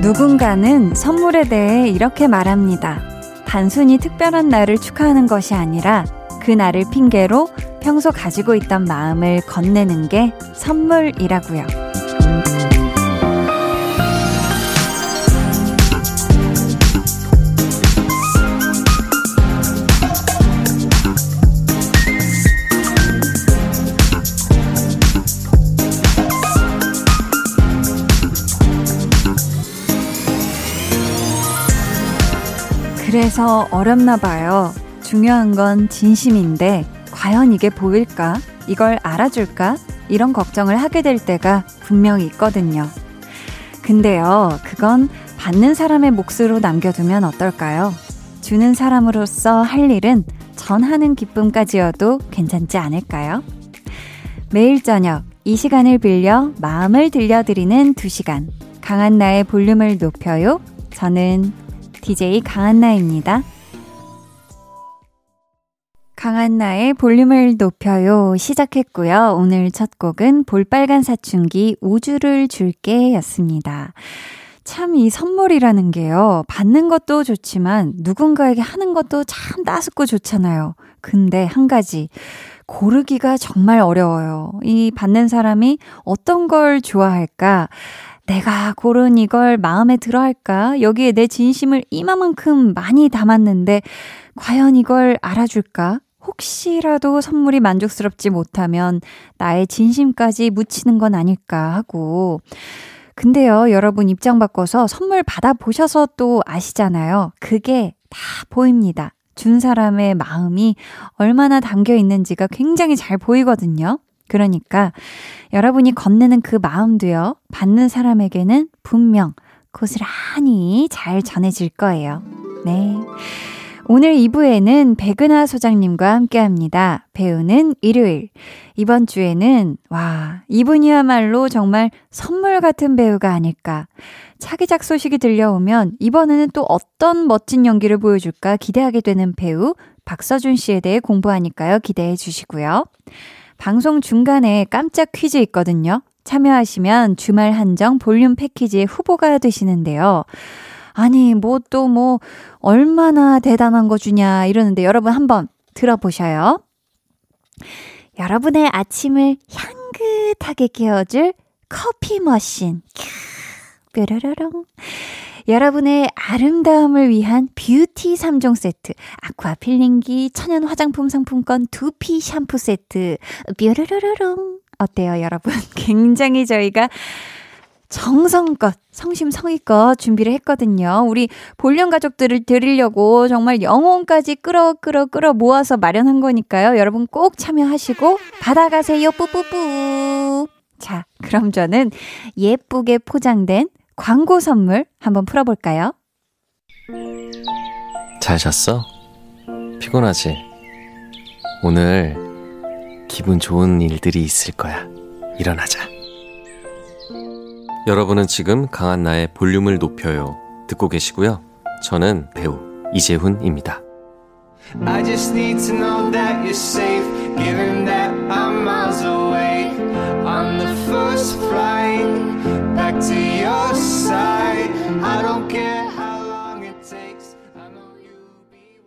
누군가는 선물에 대해 이렇게 말합니다. 단순히 특별한 날을 축하하는 것이 아니라 그 날을 핑계로 평소 가지고 있던 마음을 건네는 게 선물이라고요. 그래서 어렵나 봐요. 중요한 건 진심인데, 과연 이게 보일까? 이걸 알아줄까? 이런 걱정을 하게 될 때가 분명히 있거든요. 근데요, 그건 받는 사람의 몫으로 남겨두면 어떨까요? 주는 사람으로서 할 일은 전하는 기쁨까지여도 괜찮지 않을까요? 매일 저녁 이 시간을 빌려 마음을 들려드리는 두 시간. 강한 나의 볼륨을 높여요. 저는 DJ 강한나입니다. 강한나의 볼륨을 높여요 시작했고요. 오늘 첫 곡은 볼빨간 사춘기 우주를 줄게 였습니다. 참 이 선물이라는 게요. 받는 것도 좋지만 누군가에게 하는 것도 참 따숩고 좋잖아요. 근데 한 가지 고르기가 정말 어려워요. 이 받는 사람이 어떤 걸 좋아할까? 내가 고른 이걸 마음에 들어 할까? 여기에 내 진심을 이마만큼 많이 담았는데, 과연 이걸 알아줄까? 혹시라도 선물이 만족스럽지 못하면 나의 진심까지 묻히는 건 아닐까 하고. 근데요, 여러분 입장 바꿔서 선물 받아보셔서 또 아시잖아요. 그게 다 보입니다. 준 사람의 마음이 얼마나 담겨 있는지가 굉장히 잘 보이거든요. 그러니까 여러분이 건네는 그 마음도요, 받는 사람에게는 분명 고스란히 잘 전해질 거예요. 네. 오늘 2부에는 백은하 소장님과 함께 합니다. 배우는 일요일. 이번 주에는, 와, 이분이야말로 정말 선물 같은 배우가 아닐까. 차기작 소식이 들려오면 이번에는 또 어떤 멋진 연기를 보여줄까 기대하게 되는 배우 박서준 씨에 대해 공부하니까요. 기대해 주시고요. 방송 중간에 깜짝 퀴즈 있거든요. 참여하시면 주말 한정 볼륨 패키지의 후보가 되시는데요. 아니, 뭐또 뭐, 얼마나 대단한 거 주냐, 이러는데 여러분 한번 들어보셔요. 여러분의 아침을 향긋하게 깨워줄 커피 머신. 뾰로로롱. 여러분의 아름다움을 위한 뷰티 3종 세트, 아쿠아 필링기, 천연 화장품 상품권 두피 샴푸 세트, 뾰로로로롱. 어때요, 여러분? 굉장히 저희가 정성껏, 성심성의껏 준비를 했거든요. 우리 볼륨 가족들을 드리려고 정말 영혼까지 끌어, 끌어, 끌어 모아서 마련한 거니까요. 여러분 꼭 참여하시고 받아가세요. 뿌뿌뿌. 자, 그럼 저는 예쁘게 포장된 광고 선물 한번 풀어볼까요? 잘 잤어? 피곤하지? 오늘 기분 좋은 일들이 있을 거야. 일어나자. 여러분은 지금 강한 나의 볼륨을 높여요. 듣고 계시고요. 저는 배우 이재훈입니다. I just need to know that you're safe, given that I'm miles away. On the first flight back to your side, I don't care how long it takes. I know you'll be.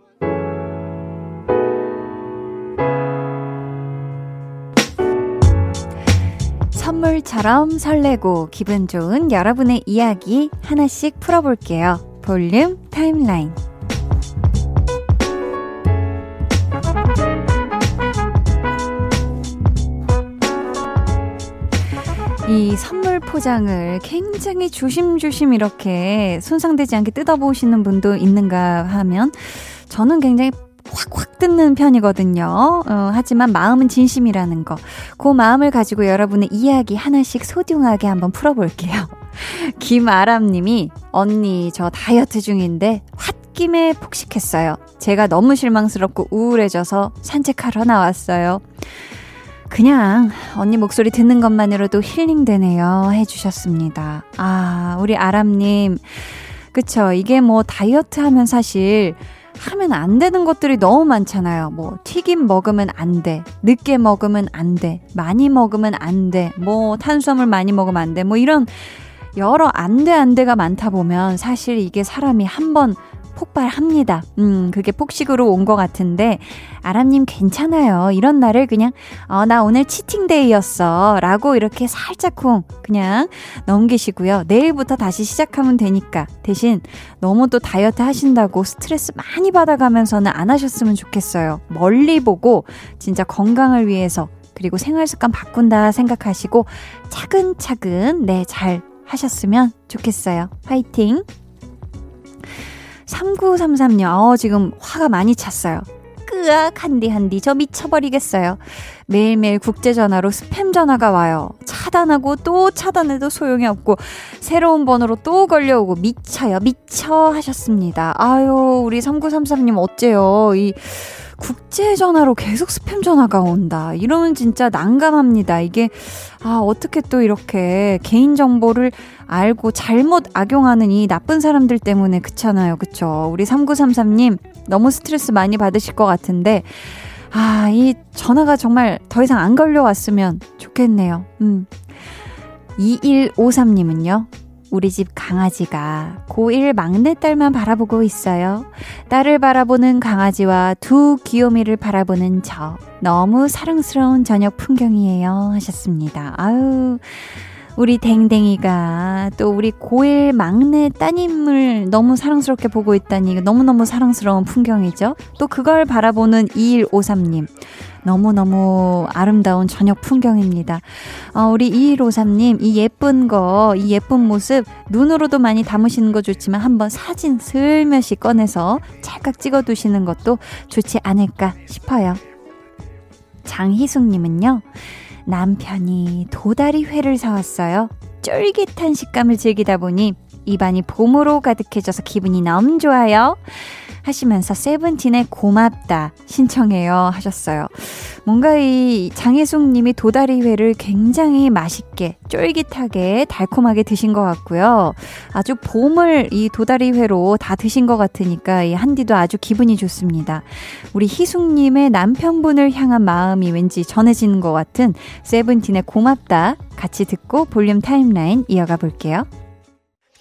선물처럼 설레고 기분 좋은 여러분의 이야기 하나씩 풀어볼게요. 볼륨 타임라인. 이 선물 포장을 굉장히 조심조심 이렇게 손상되지 않게 뜯어보시는 분도 있는가 하면 저는 굉장히 확확 뜯는 편이거든요. 어, 하지만 마음은 진심이라는 거. 그 마음을 가지고 여러분의 이야기 하나씩 소중하게 한번 풀어볼게요. 김아람 님이, 언니, 저 다이어트 중인데 홧김에 폭식했어요. 제가 너무 실망스럽고 우울해져서 산책하러 나왔어요. 그냥 언니 목소리 듣는 것만으로도 힐링되네요. 해주셨습니다. 아, 우리 아람님. 그쵸. 이게 뭐 다이어트 하면 사실 하면 안 되는 것들이 너무 많잖아요. 뭐, 튀김 먹으면 안 돼. 늦게 먹으면 안 돼. 많이 먹으면 안 돼. 뭐, 탄수화물 많이 먹으면 안 돼. 뭐, 이런 여러 안 돼, 안 돼가 많다 보면 사실 이게 사람이 한번 폭발합니다. 음, 그게 폭식으로 온 것 같은데, 아람님 괜찮아요. 이런 날을 그냥, 어, 나 오늘 치팅데이였어. 라고 이렇게 살짝쿵 그냥 넘기시고요. 내일부터 다시 시작하면 되니까. 대신 너무 또 다이어트 하신다고 스트레스 많이 받아가면서는 안 하셨으면 좋겠어요. 멀리 보고 진짜 건강을 위해서 그리고 생활 습관 바꾼다 생각하시고 차근차근, 네, 잘 하셨으면 좋겠어요. 화이팅! 3933님, 어, 지금 화가 많이 찼어요. 끄악, 한디, 한디, 저 미쳐버리겠어요. 매일매일 국제전화로 스팸 전화가 와요. 차단하고 또 차단해도 소용이 없고, 새로운 번호로 또 걸려오고, 미쳐요, 미쳐 하셨습니다. 아유, 우리 3933님 어째요. 이, 국제 전화로 계속 스팸 전화가 온다. 이러면 진짜 난감합니다. 이게 아, 어떻게 또 이렇게 개인 정보를 알고 잘못 악용하는 이 나쁜 사람들 때문에 그렇잖아요. 그쵸? 우리 3933님 너무 스트레스 많이 받으실 것 같은데 아, 이 전화가 정말 더 이상 안 걸려왔으면 좋겠네요. 음. 2153님은요. 우리 집 강아지가 고1 막내딸만 바라보고 있어요. 딸을 바라보는 강아지와 두 귀요미를 바라보는 저. 너무 사랑스러운 저녁 풍경이에요. 하셨습니다. 아유. 우리 댕댕이가 또 우리 고1 막내 따님을 너무 사랑스럽게 보고 있다니 너무너무 사랑스러운 풍경이죠. 또 그걸 바라보는 2153님. 너무너무 아름다운 저녁 풍경입니다. 어, 우리 2153님, 이 예쁜 거, 이 예쁜 모습, 눈으로도 많이 담으시는 거 좋지만 한번 사진 슬며시 꺼내서 찰칵 찍어 두시는 것도 좋지 않을까 싶어요. 장희숙님은요, 남편이 도다리 회를 사왔어요. 쫄깃한 식감을 즐기다 보니 입안이 봄으로 가득해져서 기분이 너무 좋아요. 하시면서 세븐틴의 고맙다 신청해요 하셨어요. 뭔가 이 장혜숙 님이 도다리회를 굉장히 맛있게 쫄깃하게 달콤하게 드신 것 같고요. 아주 봄을 이 도다리회로 다 드신 것 같으니까 이 한디도 아주 기분이 좋습니다. 우리 희숙 님의 남편분을 향한 마음이 왠지 전해지는 것 같은 세븐틴의 고맙다 같이 듣고 볼륨 타임라인 이어가 볼게요.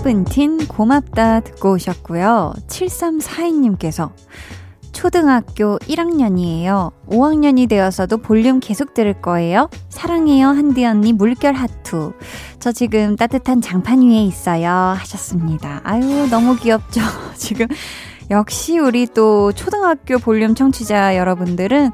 세븐틴 고맙다 듣고 오셨고요. 7342님께서 초등학교 1학년이에요. 5학년이 되어서도 볼륨 계속 들을 거예요. 사랑해요, 한디 언니, 물결 하투. 저 지금 따뜻한 장판 위에 있어요. 하셨습니다. 아유, 너무 귀엽죠? 지금, 역시 우리 또 초등학교 볼륨 청취자 여러분들은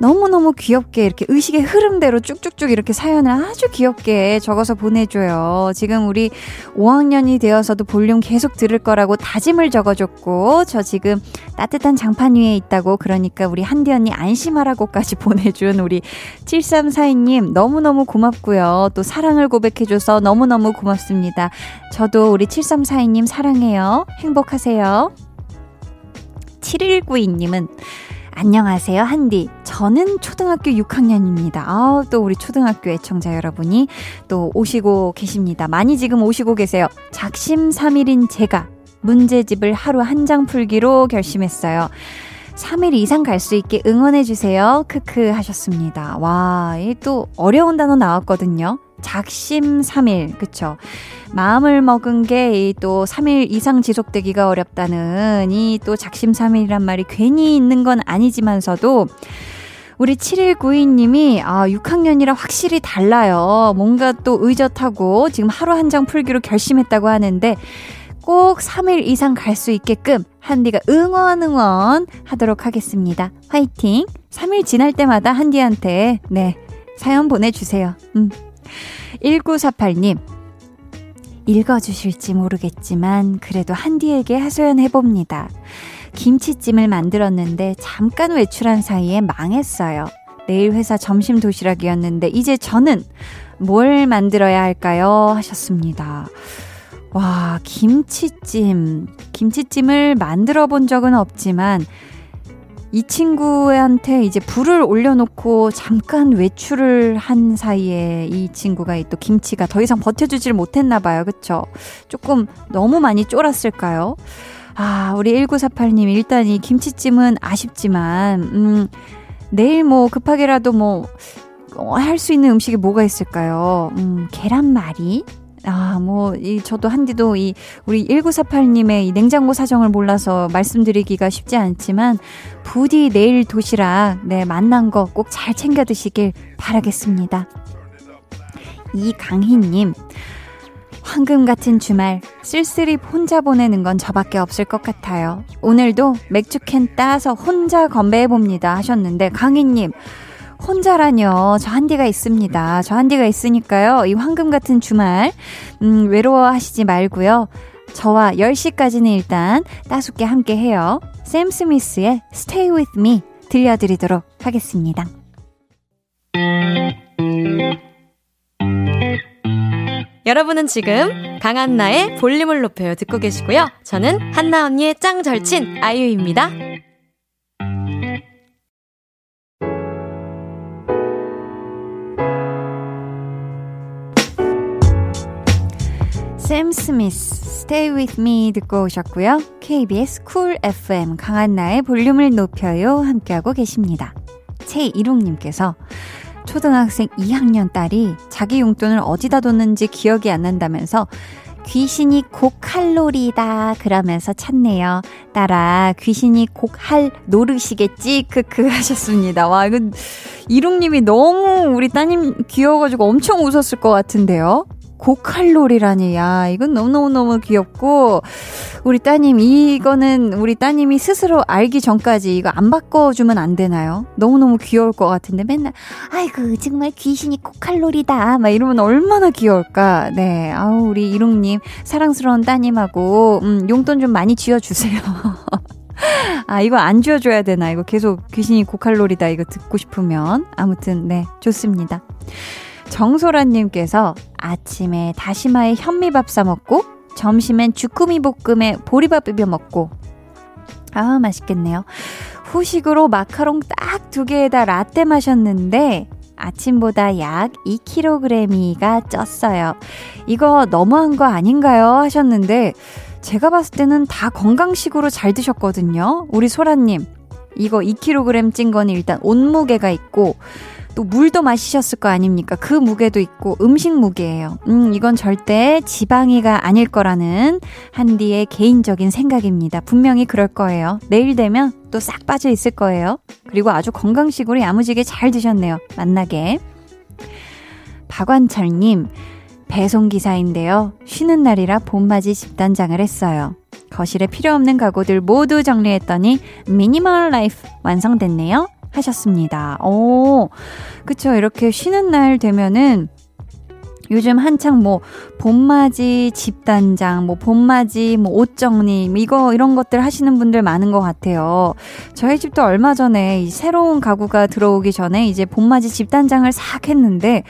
너무너무 귀엽게 이렇게 의식의 흐름대로 쭉쭉쭉 이렇게 사연을 아주 귀엽게 적어서 보내줘요. 지금 우리 5학년이 되어서도 볼륨 계속 들을 거라고 다짐을 적어줬고, 저 지금 따뜻한 장판 위에 있다고 그러니까 우리 한디 언니 안심하라고까지 보내준 우리 7342님 너무너무 고맙고요. 또 사랑을 고백해줘서 너무너무 고맙습니다. 저도 우리 7342님 사랑해요. 행복하세요. 7192님은 안녕하세요, 한디. 저는 초등학교 6학년입니다. 아, 또 우리 초등학교 애청자 여러분이 또 오시고 계십니다. 많이 지금 오시고 계세요. 작심 3일인 제가 문제집을 하루 한 장 풀기로 결심했어요. 3일 이상 갈 수 있게 응원해주세요. 크크 하셨습니다. 와, 이 또 어려운 단어 나왔거든요. 작심 3일, 그쵸? 마음을 먹은 게 또 3일 이상 지속되기가 어렵다는 이 또 작심 3일이란 말이 괜히 있는 건 아니지만서도 우리 7192님이 아, 6학년이라 확실히 달라요. 뭔가 또 의젓하고 지금 하루 한 장 풀기로 결심했다고 하는데 꼭 3일 이상 갈 수 있게끔 한디가 응원 응원 하도록 하겠습니다. 화이팅! 3일 지날 때마다 한디한테 네 사연 보내주세요. 음. 1948님. 읽어주실지 모르겠지만 그래도 한디에게 하소연해봅니다. 김치찜을 만들었는데 잠깐 외출한 사이에 망했어요. 내일 회사 점심 도시락이었는데 이제 저는 뭘 만들어야 할까요? 하셨습니다. 와, 김치찜. 김치찜을 만들어 본 적은 없지만 이 친구한테 이제 불을 올려놓고 잠깐 외출을 한 사이에 이 친구가 또 김치가 더 이상 버텨주질 못했나 봐요. 그쵸? 조금 너무 많이 쫄았을까요? 아, 우리 1948님, 일단 이 김치찜은 아쉽지만, 음, 내일 뭐 급하게라도 뭐, 어, 할 수 있는 음식이 뭐가 있을까요? 음, 계란말이? 아, 뭐, 이, 저도 한디도 이, 우리 1948님의 이 냉장고 사정을 몰라서 말씀드리기가 쉽지 않지만, 부디 내일 도시락, 네, 만난 거 꼭 잘 챙겨 드시길 바라겠습니다. 이강희님, 황금 같은 주말, 쓸쓸히 혼자 보내는 건 저밖에 없을 것 같아요. 오늘도 맥주캔 따서 혼자 건배해봅니다 하셨는데, 강희님, 혼자라뇨. 저 한디가 있습니다. 저 한디가 있으니까요. 이 황금 같은 주말, 음, 외로워하시지 말고요. 저와 10시까지는 일단 따숩게 함께 해요. 샘 스미스의 Stay With Me 들려드리도록 하겠습니다. 여러분은 지금 강한나의 볼륨을 높여요 듣고 계시고요. 저는 한나 언니의 짱 절친 아이유입니다. 샘 스미스 Stay With Me 듣고 오셨고요. KBS 쿨 FM 강한나의 볼륨을 높여요 함께하고 계십니다. 최이롱님께서 초등학생 2학년 딸이 자기 용돈을 어디다 뒀는지 기억이 안 난다면서 귀신이 고칼로리다 그러면서 찾네요. 딸아 귀신이 곡할 노릇이겠지 크크 하셨습니다. 와 이건 이롱님이 너무 우리 따님 귀여워가지고 엄청 웃었을 것 같은데요. 고칼로리라니, 야, 이건 너무너무너무 귀엽고, 우리 따님, 이거는 우리 따님이 스스로 알기 전까지 이거 안 바꿔주면 안 되나요? 너무너무 귀여울 것 같은데 맨날, 아이고, 정말 귀신이 고칼로리다. 막 이러면 얼마나 귀여울까. 네, 아우, 우리 이롱님, 사랑스러운 따님하고, 음, 용돈 좀 많이 쥐어주세요. 아, 이거 안 쥐어줘야 되나? 이거 계속 귀신이 고칼로리다. 이거 듣고 싶으면. 아무튼, 네, 좋습니다. 정소라님께서 아침에 다시마에 현미밥 싸 먹고 점심엔 주꾸미 볶음에 보리밥 비벼 먹고 아 맛있겠네요. 후식으로 마카롱 딱 두 개에다 라떼 마셨는데 아침보다 약 2kg이가 쪘어요. 이거 너무한 거 아닌가요? 하셨는데 제가 봤을 때는 다 건강식으로 잘 드셨거든요. 우리 소라님 이거 2kg 찐 거는 일단 온무게가 있고 또 물도 마시셨을 거 아닙니까? 그 무게도 있고 음식 무게예요. 음, 이건 절대 지방이가 아닐 거라는 한디의 개인적인 생각입니다. 분명히 그럴 거예요. 내일 되면 또 싹 빠져 있을 거예요. 그리고 아주 건강식으로 야무지게 잘 드셨네요. 만나게. 박완철님, 배송기사인데요. 쉬는 날이라 봄맞이 집단장을 했어요. 거실에 필요 없는 가구들 모두 정리했더니 minimal life 완성됐네요. 하셨습니다. 오, 그쵸. 이렇게 쉬는 날 되면은 요즘 한창 뭐 봄맞이 집단장, 뭐 봄맞이 뭐 옷 정리 뭐 이거 이런 것들 하시는 분들 많은 것 같아요. 저희 집도 얼마 전에 이 새로운 가구가 들어오기 전에 이제 봄맞이 집단장을 싹 했는데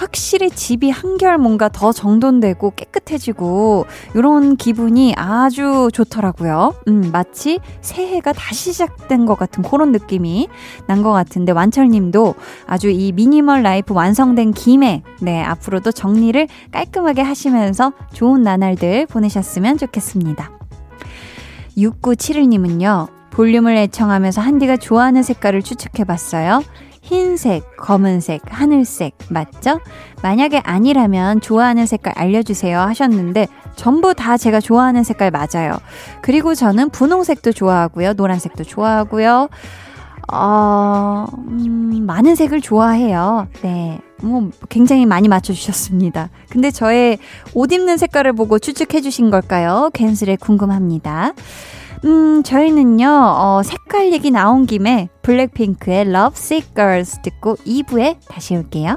확실히 집이 한결 뭔가 더 정돈되고 깨끗해지고 이런 기분이 아주 좋더라고요. 음, 마치 새해가 다시 시작된 것 같은 그런 느낌이 난 것 같은데 완철님도 아주 이 미니멀 라이프 완성된 김에 네 앞으로도 정리를 깔끔하게 하시면서 좋은 나날들 보내셨으면 좋겠습니다. 6971님은요. 볼륨을 애청하면서 한디가 좋아하는 색깔을 추측해봤어요. 흰색, 검은색, 하늘색, 맞죠? 만약에 아니라면 좋아하는 색깔 알려주세요 하셨는데, 전부 다 제가 좋아하는 색깔 맞아요. 그리고 저는 분홍색도 좋아하고요, 노란색도 좋아하고요, 어, 음, 많은 색을 좋아해요. 네. 뭐, 굉장히 많이 맞춰주셨습니다. 근데 저의 옷 입는 색깔을 보고 추측해주신 걸까요? 괜스레 궁금합니다. 음, 저희는요, 어, 색깔 얘기 나온 김에 블랙핑크의 Love Sick Girls 듣고 2부에 다시 올게요.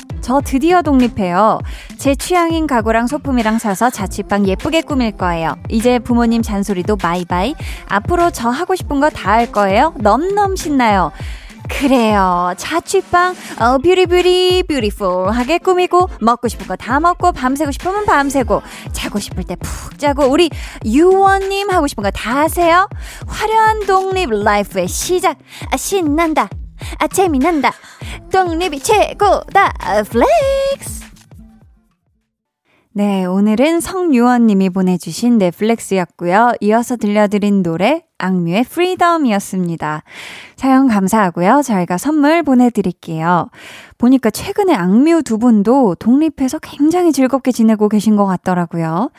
저 드디어 독립해요. 제 취향인 가구랑 소품이랑 사서 자취방 예쁘게 꾸밀 거예요. 이제 부모님 잔소리도 바이바이. 앞으로 저 하고 싶은 거 다 할 거예요. 넘넘 신나요. 그래요. 자취방, 어, beauty beauty, beautiful하게 꾸미고, 먹고 싶은 거 다 먹고, 밤새고 싶으면 밤새고, 자고 싶을 때 푹 자고, 우리 유원님 하고 싶은 거 다 하세요. 화려한 독립 life의 시작. 아, 신난다. 아, 재미난다. 독립이 최고다. flex. 네, 오늘은 성유원님이 보내주신 내 flex였고요. 이어서 들려드린 노래 악뮤의 Freedom이었습니다. 사연 감사하고요. 저희가 선물 보내드릴게요. 보니까 최근에 악뮤 두 분도 독립해서 굉장히 즐겁게 지내고 계신 것 같더라고요.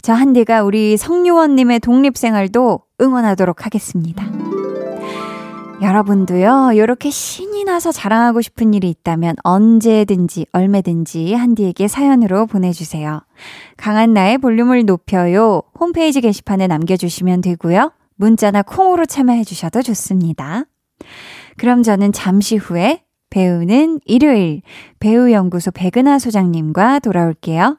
저 한디가 우리 성유원님의 독립생활도 응원하도록 하겠습니다. 여러분도요, 이렇게 신이 나서 자랑하고 싶은 일이 있다면 언제든지, 얼매든지 한디에게 사연으로 보내주세요. 강한 나의 볼륨을 높여요. 홈페이지 게시판에 남겨주시면 되고요. 문자나 콩으로 참여해주셔도 좋습니다. 그럼 저는 잠시 후에 배우는 일요일 배우연구소 백은하 소장님과 돌아올게요.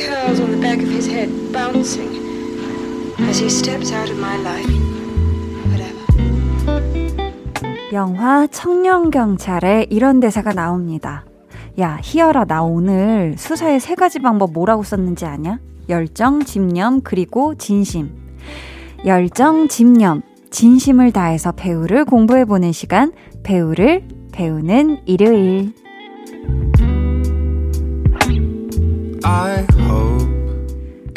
Curls on the back of his head bouncing as he steps out of my life. 영화 청년경찰에 이런 대사가 나옵니다. 야, 희열아, 나 오늘 수사의 세 가지 방법 뭐라고 썼는지 아냐? 열정, 집념, 그리고 진심. 열정, 집념, 진심을 다해서 배우를 공부해보는 시간, 배우를 배우는 일요일.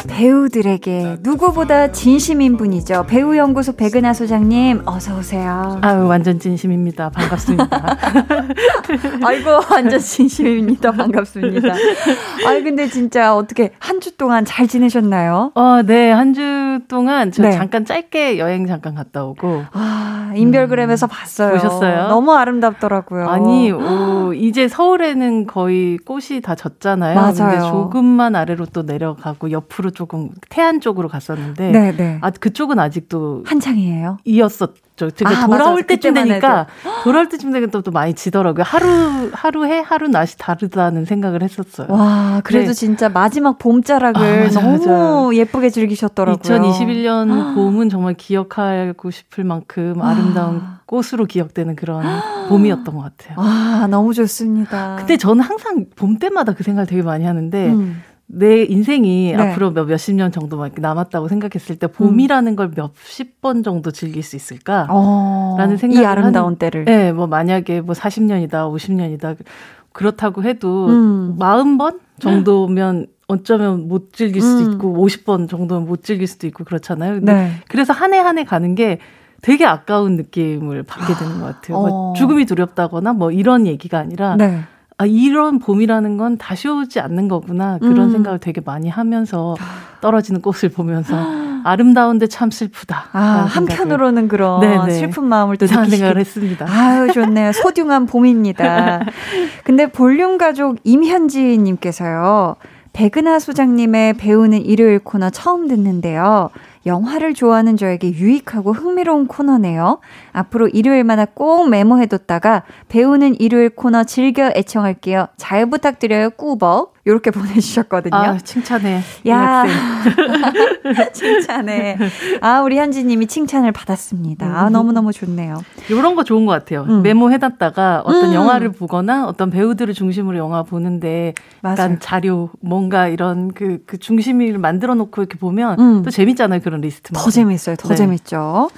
배우들에게 누구보다 진심인 분이죠. 배우 연구소 백은하 소장님, 어서 오세요. 아유, 완전 진심입니다. 반갑습니다. 아이고, 완전 진심입니다. 반갑습니다. 아이, 근데 진짜 어떻게 한 주 동안 잘 지내셨나요? 어, 네. 한 주 동안 저 네. 잠깐 짧게 여행 잠깐 갔다 오고. 아, 인별그램에서 음, 봤어요. 보셨어요? 너무 아름답더라고요. 아니, 오, 이제 서울에는 거의 꽃이 다 졌잖아요. 맞아요. 근데 조금만 아래로 또 내려가고 옆으로 조금 태안 쪽으로 갔었는데 네네. 네. 아 그쪽은 아직도 한창이에요. 이었었죠. 제가 아, 돌아올 맞아. 때쯤 되니까 돌아올 때쯤 되니까 또, 또 많이 지더라고요. 하루 하루 해 하루 날씨 다르다는 생각을 했었어요. 와 그래도 네. 진짜 마지막 봄자락을 아, 맞아, 너무 맞아. 예쁘게 즐기셨더라고요. 2021년 봄은 정말 기억하고 싶을 만큼 아름다운 꽃으로 기억되는 그런 봄이었던 것 같아요. 아 너무 좋습니다. 근데 저는 항상 봄 때마다 그 생각을 되게 많이 하는데. 음. 내 인생이 네. 앞으로 몇, 몇십 년 정도 남았다고 생각했을 때 봄이라는 음. 걸 몇십 번 정도 즐길 수 있을까? 어, 라는 생각이 이 아름다운 한, 때를. 네, 뭐 만약에 뭐 40년이다, 50년이다. 그렇다고 해도 음. 40번 정도면 어쩌면 못 즐길 수도 음. 있고 50번 정도면 못 즐길 수도 있고 그렇잖아요. 네. 그래서 한 해 한 해 가는 게 되게 아까운 느낌을 받게 되는 것 같아요. 뭐 어. 뭐 죽음이 두렵다거나 뭐 이런 얘기가 아니라 네. 아, 이런 봄이라는 건 다시 오지 않는 거구나. 그런 음. 생각을 되게 많이 하면서 떨어지는 꽃을 보면서 아름다운데 참 슬프다. 아, 한편으로는 그런 네네. 슬픈 마음을 또 느끼 생각을 했습니다. 아유, 좋네요. 소중한 봄입니다. 근데 볼륨 가족 임현지 님께서요. 백은하 소장님의 배우는 일요일 코너 처음 듣는데요. 영화를 좋아하는 저에게 유익하고 흥미로운 코너네요. 앞으로 일요일마다 꼭 메모해뒀다가 배우는 일요일 코너 즐겨 애청할게요. 잘 부탁드려요, 꾸벅. 요렇게 보내주셨거든요. 아, 칭찬해. 야. 칭찬해. 아, 우리 현지님이 칭찬을 받았습니다. 아, 음. 너무너무 좋네요. 요런 거 좋은 것 같아요. 음. 메모해놨다가 어떤 음. 영화를 보거나 어떤 배우들을 중심으로 영화 보는데 약간 자료, 뭔가 이런 그, 그 중심을 만들어 놓고 이렇게 보면 음. 또 재밌잖아요. 그런 리스트. 더 재밌어요. 더 네. 재밌죠.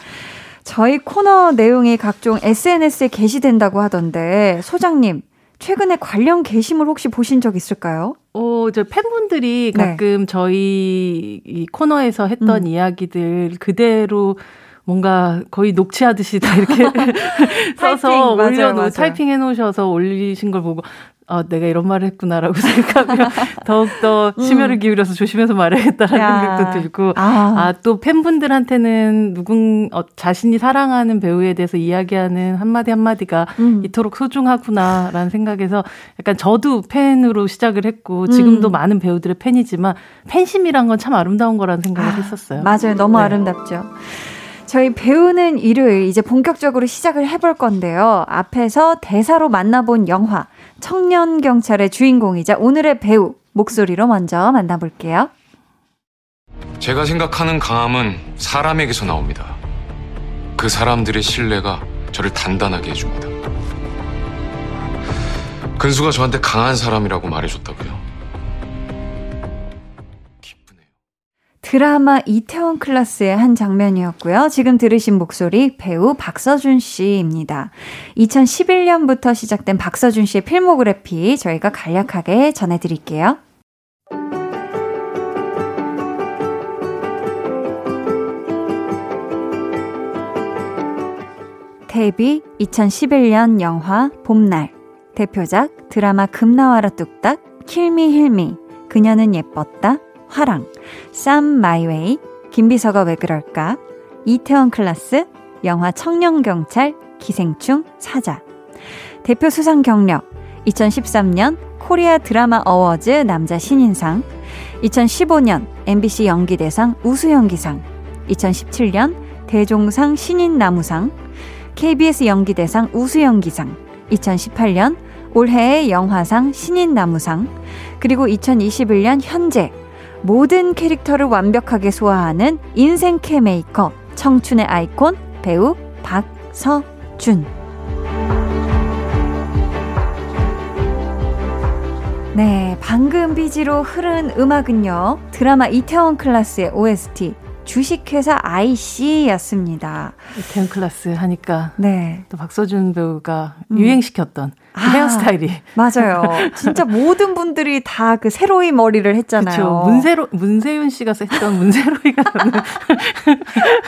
저희 코너 내용이 각종 SNS에 게시된다고 하던데, 소장님, 최근에 관련 게시물 혹시 보신 적 있을까요? 어, 저 팬분들이 네. 가끔 네. 저희 이 코너에서 했던 음. 이야기들 그대로 뭔가 거의 녹취하듯이 다 이렇게 써서 올려놓 타이핑 해놓으셔서 올리신 걸 보고 아, 내가 이런 말을 했구나라고 생각하면 더욱더 음. 심혈을 기울여서 조심해서 말해야겠다라는 야. 생각도 들고, 아. 아, 또 팬분들한테는 누군, 어, 자신이 사랑하는 배우에 대해서 이야기하는 한마디 한마디가 음. 이토록 소중하구나라는 생각에서 약간 저도 팬으로 시작을 했고, 지금도 음. 많은 배우들의 팬이지만, 팬심이란 건 참 아름다운 거라는 생각을 아, 했었어요. 맞아요. 너무 네. 아름답죠. 저희 배우는 일요일 이제 본격적으로 시작을 해볼 건데요. 앞에서 대사로 만나본 영화 청년 경찰의 주인공이자 오늘의 배우 목소리로 먼저 만나볼게요. 제가 생각하는 강함은 사람에게서 나옵니다. 그 사람들의 신뢰가 저를 단단하게 해줍니다. 근수가 저한테 강한 사람이라고 말해줬다고요. 드라마 이태원 클라스의 한 장면이었고요. 지금 들으신 목소리 배우 박서준 씨입니다. 2011년부터 시작된 박서준 씨의 필모그래피 저희가 간략하게 전해드릴게요. 데뷔 2011년 영화 봄날 대표작 드라마 금나와라 뚝딱 킬미 힐미 그녀는 예뻤다 화랑, 쌈 마이웨이, 김비서가 왜 그럴까, 이태원 클라스, 영화 청년경찰, 기생충, 사자. 대표 수상 경력, 2013년 코리아 드라마 어워즈 남자 신인상, 2015년 MBC 연기대상 우수연기상, 2017년 대종상 신인나무상, KBS 연기대상 우수연기상, 2018년 올해의 영화상 신인나무상, 그리고 2021년 현재 모든 캐릭터를 완벽하게 소화하는 인생 캐 메이커, 청춘의 아이콘, 배우 박서준. 네, 방금 BG로 흐른 음악은요, 드라마 이태원 클라스의 OST, 주식회사 IC였습니다. 이태원 클라스 하니까 네. 또 박서준 배우가 음. 유행시켰던 그 아, 헤어스타일이 맞아요. 진짜 모든 분들이 다그 세로이 머리를 했잖아요. 그렇죠. 문세로 문세윤 씨가 했던 문세로이가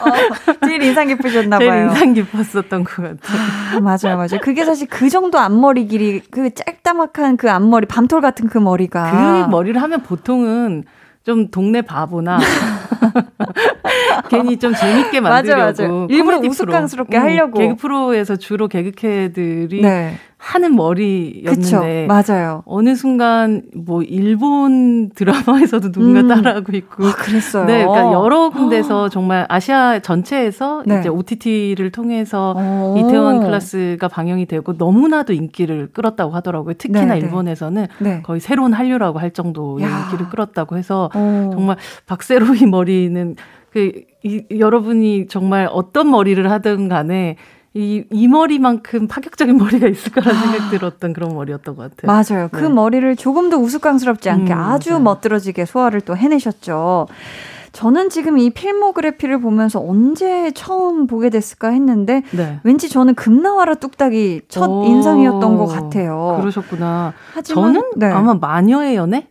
어, 제일 인상 깊으셨나 봐요. 제일 인상 깊었었던 것 같아요. 아, 맞아요, 맞아요. 그게 사실 그 정도 앞머리 길이 그 짤다막한 그 앞머리 밤톨 같은 그 머리가 그 머리를 하면 보통은 좀 동네 바보나 괜히 좀 재밌게 만들려고 맞아, 맞아. 일부러 우스꽝스럽게 하려고 개그 프로에서 주로 개그캐들이 네. 하는 머리였는데 그쵸, 맞아요. 어느 순간 뭐 일본 드라마에서도 누군가 음. 따라하고 있고 아, 그랬어요. 네, 그러니까 여러 군데서 정말 아시아 전체에서 네. 이제 OTT를 통해서 오. 이태원 클래스가 방영이 되고 너무나도 인기를 끌었다고 하더라고요. 특히나 네, 네. 일본에서는 네. 거의 새로운 한류라고 할 정도의 야. 인기를 끌었다고 해서 오. 정말 박세로이 머리는 그 이, 여러분이 정말 어떤 머리를 하든 간에 이, 이 머리만큼 파격적인 머리가 있을 거라는 아. 생각 들었던 그런 머리였던 것 같아요. 맞아요. 그 네. 그 머리를 조금 더 우스꽝스럽지 않게 음, 아주 네. 멋들어지게 소화를 또 해내셨죠. 저는 지금 이 필모그래피를 보면서 언제 처음 보게 됐을까 했는데 네. 왠지 저는 금나와라 뚝딱이 첫 오, 인상이었던 것 같아요. 그러셨구나. 하지만, 저는 네. 아마 마녀의 연애?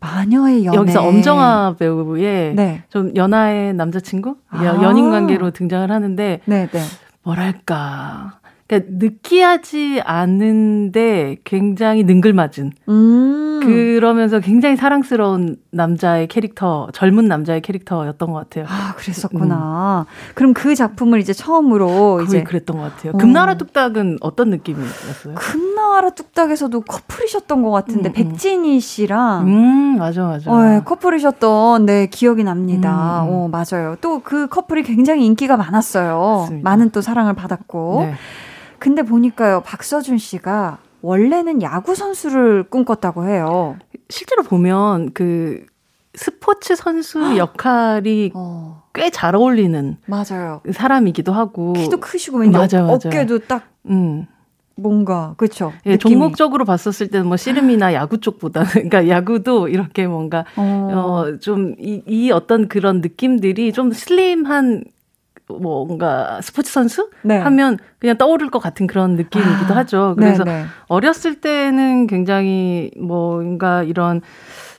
마녀의 연애. 여기서 엄정화 배우의 네. 좀 연하의 남자친구? 아. 연인 관계로 등장을 하는데 네, 네. 뭐랄까 그러니까 느끼하지 않은데 굉장히 능글맞은 음. 그러면서 굉장히 사랑스러운 남자의 캐릭터, 젊은 남자의 캐릭터였던 것 같아요. 아, 그랬었구나. 음. 그럼 그 작품을 이제 처음으로 이제 그랬던 것 같아요. 어. 금나라 뚝딱은 어떤 느낌이었어요? 금나라 뚝딱에서도 커플이셨던 것 같은데 음, 음. 백진희 씨랑 음, 맞아 맞아. 어, 네, 커플이셨던 네 기억이 납니다. 음. 어, 맞아요. 또 그 커플이 굉장히 인기가 많았어요. 맞습니다. 많은 또 사랑을 받았고. 네. 근데 보니까요, 박서준 씨가 원래는 야구 선수를 꿈꿨다고 해요. 실제로 보면 그 스포츠 선수 역할이 어. 꽤잘 어울리는 맞아요. 사람이기도 하고 키도 크시고 맞아, 맞아. 어깨도 딱 음. 뭔가 그렇죠. 예, 종목적으로 봤었을 때는 뭐 씨름이나 야구 쪽보다는 그러니까 야구도 이렇게 뭔가 어, 어좀이 이 어떤 그런 느낌들이 좀 슬림한 뭔가 스포츠 선수 네. 하면 그냥 떠오를 것 같은 그런 느낌이기도 아, 하죠. 그래서 네네. 네. 어렸을 때는 굉장히 뭔가 이런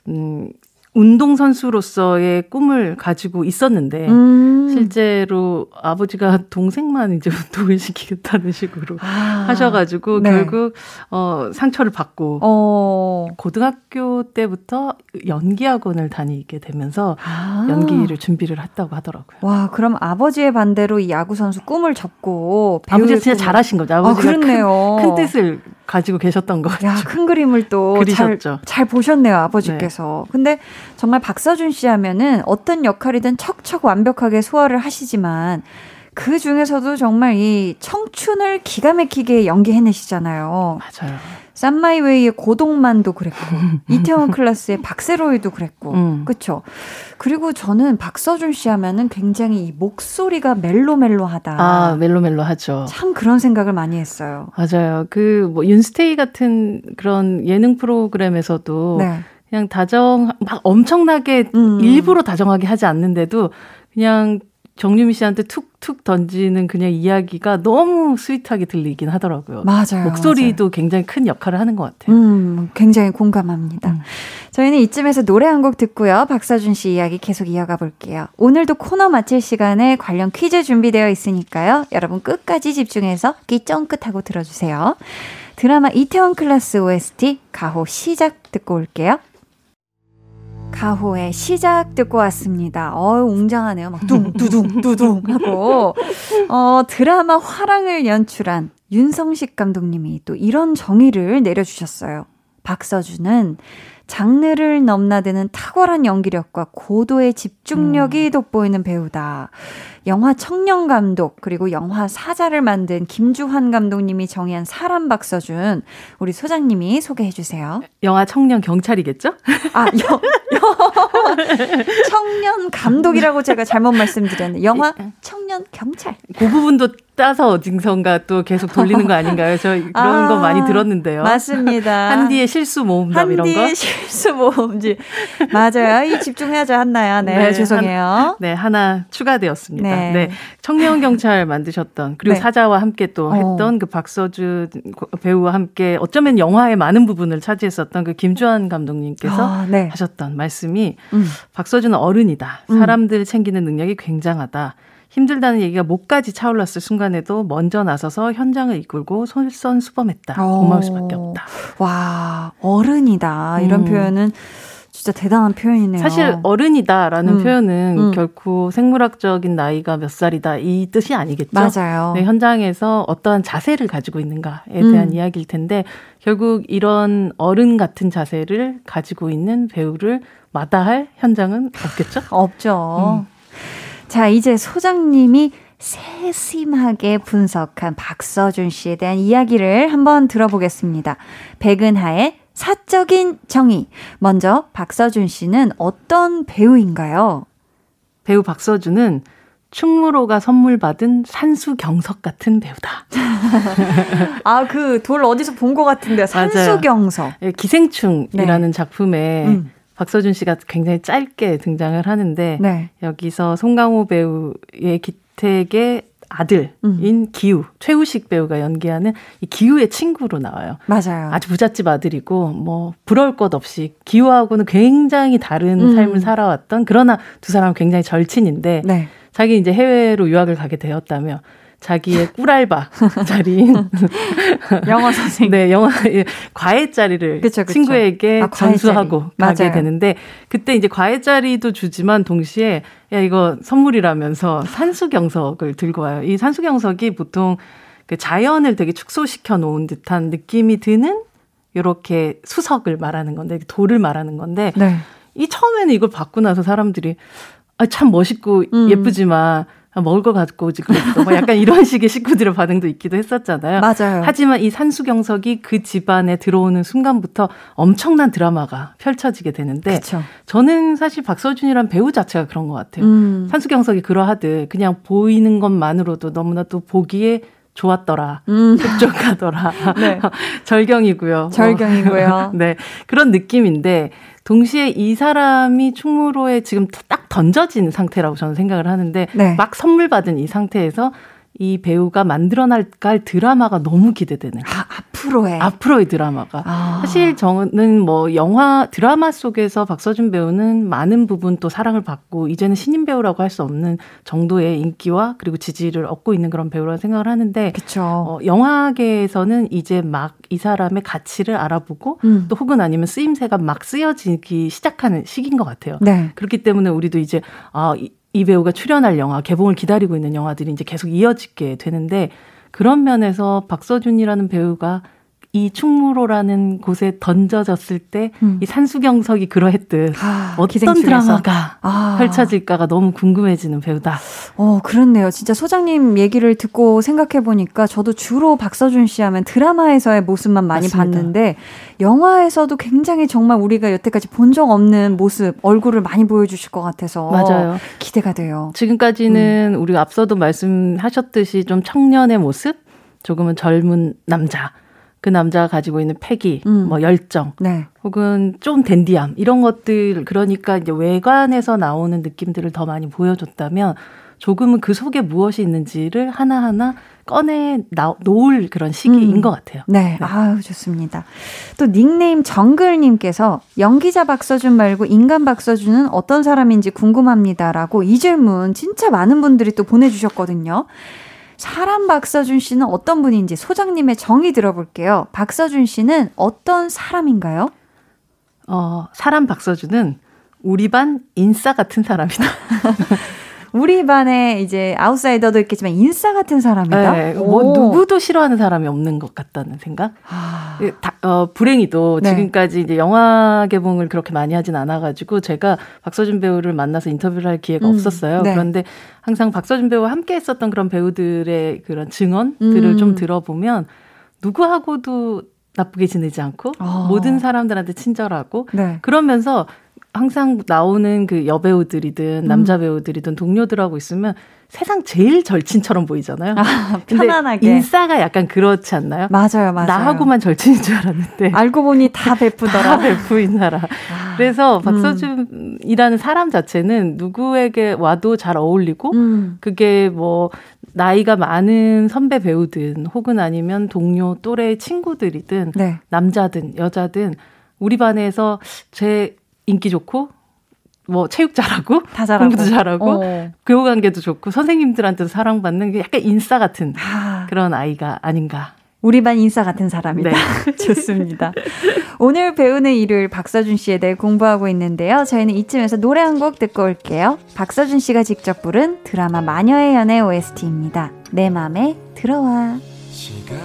음 운동 선수로서의 꿈을 가지고 있었는데 음. 실제로 아버지가 동생만 이제 운동을 시키겠다는 식으로 아. 하셔가지고 네. 결국 어 상처를 받고 어. 고등학교 때부터 연기 학원을 다니게 되면서 아. 연기를 준비를 했다고 하더라고요. 와 그럼 아버지의 반대로 이 야구 선수 꿈을 접고 아버지가 진짜. 잘하신 거죠. 아버지가 아, 그렇네요. 큰, 큰 뜻을 가지고 계셨던 것 같죠. 야, 큰 그림을 또 잘 잘 보셨네요, 아버지께서. 네. 근데 정말 박서준 씨 하면은 어떤 역할이든 척척 완벽하게 소화를 하시지만 그 중에서도 정말 이 청춘을 기가 막히게 연기해내시잖아요. 맞아요. 쌈마이웨이의 고동만도 그랬고 이태원 클라스의 박세로이도 그랬고 음. 그렇죠. 그리고 저는 박서준 씨 하면은 굉장히 이 목소리가 멜로멜로하다. 아 멜로멜로하죠. 참 그런 생각을 많이 했어요. 맞아요. 그 뭐 윤스테이 같은 그런 예능 프로그램에서도 네. 그냥 다정 막 엄청나게 음. 일부러 다정하게 하지 않는데도 그냥 정유미 씨한테 툭툭 던지는 그냥 이야기가 너무 스윗하게 들리긴 하더라고요. 맞아요. 목소리도 맞아요. 굉장히 큰 역할을 하는 것 같아요. 음, 굉장히 공감합니다. 음. 저희는 이쯤에서 노래 한 곡 듣고요. 박서준 씨 이야기 계속 이어가 볼게요. 오늘도 코너 마칠 시간에 관련 퀴즈 준비되어 있으니까요. 여러분 끝까지 집중해서 귀 쫑긋하고 들어주세요. 드라마 이태원 클라스 OST 가호 시작 듣고 올게요. 가호의 시작 듣고 왔습니다. 어우, 웅장하네요. 막 둥, 두둥, 두둥 하고. 어, 드라마 화랑을 연출한 윤성식 감독님이 또 이런 정의를 내려주셨어요. 박서준은 장르를 넘나드는 탁월한 연기력과 고도의 집중력이 음. 돋보이는 배우다. 영화 청년 감독 그리고 영화 사자를 만든 김주환 감독님이 정의한 사람 박서준 우리 소장님이 소개해 주세요. 영화 청년 경찰이겠죠? 아, 여, 여, 청년 감독이라고 제가 잘못 말씀드렸는데 영화 예. 청년 경찰. 그 부분도 따서 어딘선가 또 계속 돌리는 거 아닌가요? 저 그런 아, 거 많이 들었는데요. 맞습니다. 한디의 실수 모음담 이런 거. 한디의 실수 모음지. 맞아요. 이 집중해야죠, 한나야. 네, 네 죄송해요. 한, 네, 하나 추가되었습니다. 네. 네. 청년 경찰 만드셨던 그리고 네. 사자와 함께 또 어. 했던 어. 그 박서준 배우와 함께 어쩌면 영화의 많은 부분을 차지했었던 그 김주환 감독님께서 아, 네. 하셨던 말씀이 음. 박서준은 어른이다. 음. 사람들 챙기는 능력이 굉장하다. 힘들다는 얘기가 목까지 차올랐을 순간에도 먼저 나서서 현장을 이끌고 솔선수범했다. 어. 고마울 수밖에 없다. 와, 어른이다. 이런 음. 표현은 진짜 대단한 표현이네요. 사실 어른이다라는 음. 표현은 음. 결코 생물학적인 나이가 몇 살이다 이 뜻이 아니겠죠. 맞아요. 네, 현장에서 어떠한 자세를 가지고 있는가에 대한 음. 이야기일 텐데 결국 이런 어른 같은 자세를 가지고 있는 배우를 마다할 현장은 없겠죠? 없죠. 음. 자, 이제 소장님이 세심하게 분석한 박서준 씨에 대한 이야기를 한번 들어보겠습니다. 백은하의 사적인 정의. 먼저 박서준 씨는 어떤 배우인가요? 배우 박서준은 충무로가 선물 받은 산수 경석 같은 배우다. 아, 그 돌 어디서 본 것 같은데 산수 경석. 네, 기생충이라는 네. 작품에 음. 박서준 씨가 굉장히 짧게 등장을 하는데 네. 여기서 송강호 배우의 기택의 아들인 음. 기우 최우식 배우가 연기하는 이 기우의 친구로 나와요. 맞아요. 아주 부잣집 아들이고 뭐 부러울 것 없이 기우하고는 굉장히 다른 음. 삶을 살아왔던 그러나 두 사람은 굉장히 절친인데 네. 자기 이제 해외로 유학을 가게 되었다며 자기의 꿀알바 자리인 영어 선생 네 영어 과외 자리를 그쵸, 그쵸. 친구에게 아, 전수하고 가게 맞아요. 되는데 그때 이제 과외 자리도 주지만 동시에 야 이거 선물이라면서 산수경석을 들고 와요. 이 산수경석이 보통 그 자연을 되게 축소시켜 놓은 듯한 느낌이 드는 요렇게 수석을 말하는 건데 돌을 말하는 건데 네. 이 처음에는 이걸 받고 나서 사람들이 아, 참 멋있고 음. 예쁘지만 아, 먹을 거 갖고 오지 그랬어. 뭐 약간 이런 식의 식구들의 반응도 있기도 했었잖아요. 맞아요. 하지만 이 산수경석이 그 집안에 들어오는 순간부터 엄청난 드라마가 펼쳐지게 되는데 그쵸. 저는 사실 박서준이란 배우 자체가 그런 것 같아요. 음. 산수경석이 그러하듯 그냥 보이는 것만으로도 너무나 또 보기에 좋았더라. 음. 흡족하더라. 네. 절경이고요. 절경이고요. 네. 그런 느낌인데 동시에 이 사람이 충무로에 지금 딱 던져진 상태라고 저는 생각을 하는데 네. 막 선물 받은 이 상태에서 이 배우가 만들어 나갈 드라마가 너무 기대되는. 아, 앞으로의. 앞으로의 드라마가. 아. 사실 저는 뭐 영화 드라마 속에서 박서준 배우는 많은 부분 또 사랑을 받고 이제는 신인 배우라고 할 수 없는 정도의 인기와 그리고 지지를 얻고 있는 그런 배우라고 생각을 하는데. 그쵸. 어, 영화계에서는 이제 막 이 사람의 가치를 알아보고 음. 또 혹은 아니면 쓰임새가 막 쓰여지기 시작하는 시기인 것 같아요. 네. 그렇기 때문에 우리도 이제 아, 이 배우가 출연할 영화, 개봉을 기다리고 있는 영화들이 이제 계속 이어지게 되는데 그런 면에서 박서준이라는 배우가 이 충무로라는 곳에 던져졌을 때이 음. 산수경석이 그러했듯 아, 어떤 기생충에서. 드라마가 아. 펼쳐질까가 너무 궁금해지는 배우다. 어, 그렇네요. 진짜 소장님 얘기를 듣고 생각해 보니까 저도 주로 박서준 씨 하면 드라마에서의 모습만 많이 맞습니다. 봤는데 영화에서도 굉장히 정말 우리가 여태까지 본 적 없는 모습, 얼굴을 많이 보여주실 것 같아서 맞아요. 기대가 돼요. 지금까지는 음. 우리가 앞서도 말씀하셨듯이 좀 청년의 모습, 조금은 젊은 남자 그 남자가 가지고 있는 패기, 음. 뭐 열정, 네. 혹은 좀 댄디함 이런 것들 그러니까 이제 외관에서 나오는 느낌들을 더 많이 보여줬다면 조금은 그 속에 무엇이 있는지를 하나하나 꺼내 나, 놓을 그런 시기인 음. 것 같아요. 네. 네. 아유, 좋습니다. 또 닉네임 정글님께서 연기자 박서준 말고 인간 박서준은 어떤 사람인지 궁금합니다라고 이 질문 진짜 많은 분들이 또 보내주셨거든요. 사람 박서준 씨는 어떤 분인지 소장님의 정의 들어볼게요. 박서준 씨는 어떤 사람인가요? 어, 사람 박서준은 우리 반 인싸 같은 사람이다. 우리 반에 이제 아웃사이더도 있겠지만 인싸 같은 사람이다. 네, 뭐 누구도 싫어하는 사람이 없는 것 같다는 생각. 아... 다, 어, 불행히도 네. 지금까지 이제 영화 개봉을 그렇게 많이 하진 않아가지고 제가 박서준 배우를 만나서 인터뷰를 할 기회가 음, 없었어요. 네. 그런데 항상 박서준 배우와 함께 했었던 그런 배우들의 그런 증언들을 음. 좀 들어보면 누구하고도 나쁘게 지내지 않고 어. 모든 사람들한테 친절하고 네. 그러면서 항상 나오는 그 여배우들이든 남자 음. 배우들이든 동료들하고 있으면 세상 제일 절친처럼 보이잖아요. 아, 편안하게. 인싸가 약간 그렇지 않나요? 맞아요, 맞아요. 나하고만 절친인 줄 알았는데. 알고 보니 다 베푸더라. 다 베푸인 사람. 아, 그래서 음. 박서준이라는 음. 사람 자체는 누구에게 와도 잘 어울리고, 음. 그게 뭐, 나이가 많은 선배 배우든 혹은 아니면 동료 또래 친구들이든 네. 남자든 여자든 우리 반에서 제 인기 좋고 뭐 체육 잘하고, 잘하고. 공부도 잘하고 어. 교우 관계도 좋고 선생님들한테도 사랑받는 게 약간 인싸 같은 아. 그런 아이가 아닌가. 우리 반 인싸 같은 사람이다. 네. 좋습니다. 오늘 배우는 일요일 박서준 씨에 대해 공부하고 있는데요. 저희는 이쯤에서 노래 한 곡 듣고 올게요. 박서준 씨가 직접 부른 드라마 마녀의 연애 OST입니다. 내 맘에 들어와. 시간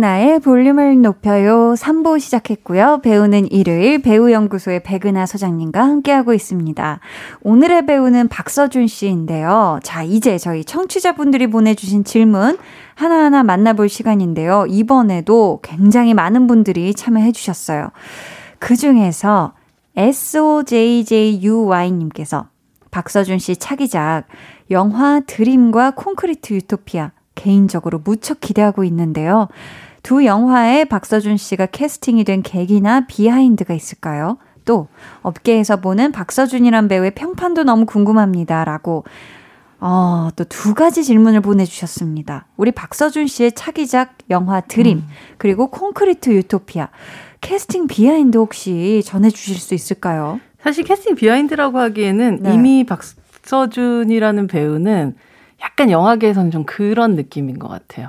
강한나의 볼륨을 높여요 3부 시작했고요. 배우는 일요일 배우연구소의 백은하 소장님과 함께하고 있습니다. 오늘의 배우는 박서준 씨인데요. 자, 이제 저희 청취자분들이 보내주신 질문 하나하나 만나볼 시간인데요. 이번에도 굉장히 많은 분들이 참여해 주셨어요. 그 중에서 SOJJUY님께서 박서준 씨 차기작 영화 드림과 콘크리트 유토피아 개인적으로 무척 기대하고 있는데요. 두 영화에 박서준 씨가 캐스팅이 된 계기나 behind가 있을까요? 또 업계에서 보는 박서준이란 배우의 평판도 너무 궁금합니다. 라고 어, 또 두 가지 질문을 보내주셨습니다. 우리 박서준 씨의 차기작 영화 드림, 음. 그리고 콘크리트 유토피아. 캐스팅 behind 혹시 전해주실 수 있을까요? 사실 캐스팅 behind라고 하기에는 네. 이미 박서준이라는 배우는 약간 영화계에서는 좀 그런 느낌인 것 같아요.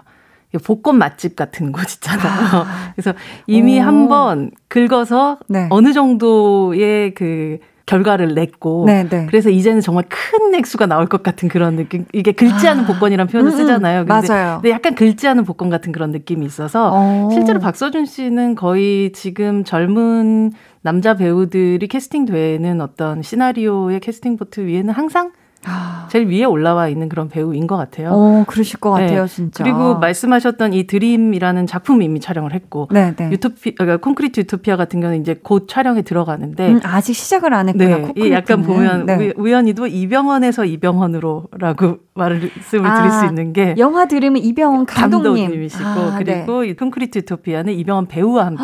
복권 맛집 같은 곳 있잖아요. 아. 그래서 이미 한번 긁어서 네. 어느 정도의 그 결과를 냈고 네네. 네. 그래서 이제는 정말 큰 액수가 나올 것 같은 그런 느낌 이게 긁지 않은 아. 복권이란 표현을 음, 음. 쓰잖아요. 근데, 맞아요. 근데 약간 긁지 않은 복권 같은 그런 느낌이 있어서 오. 어. 실제로 박서준 씨는 거의 지금 젊은 남자 배우들이 캐스팅되는 어떤 시나리오의 캐스팅 보트 위에는 항상 아. 제일 위에 올라와 있는 그런 배우인 것 같아요. 어, 그러실 것 같아요, 네. 진짜. 그리고 말씀하셨던 이 드림이라는 작품 이미 촬영을 했고, 네, 네. 유토피, 그러니까 콘크리트 유토피아 같은 경우는 이제 곧 촬영에 들어가는데, 음, 아직 시작을 안 했구나. 네, 이 약간 보면 네. 우연히도 이병헌에서 이병헌으로라고 말씀을 아, 드릴 수 있는 게 영화 드림은 이병헌 감독님. 감독님 이시고 아, 그리고 이 콘크리트 유토피아는 이병헌 배우와 함께.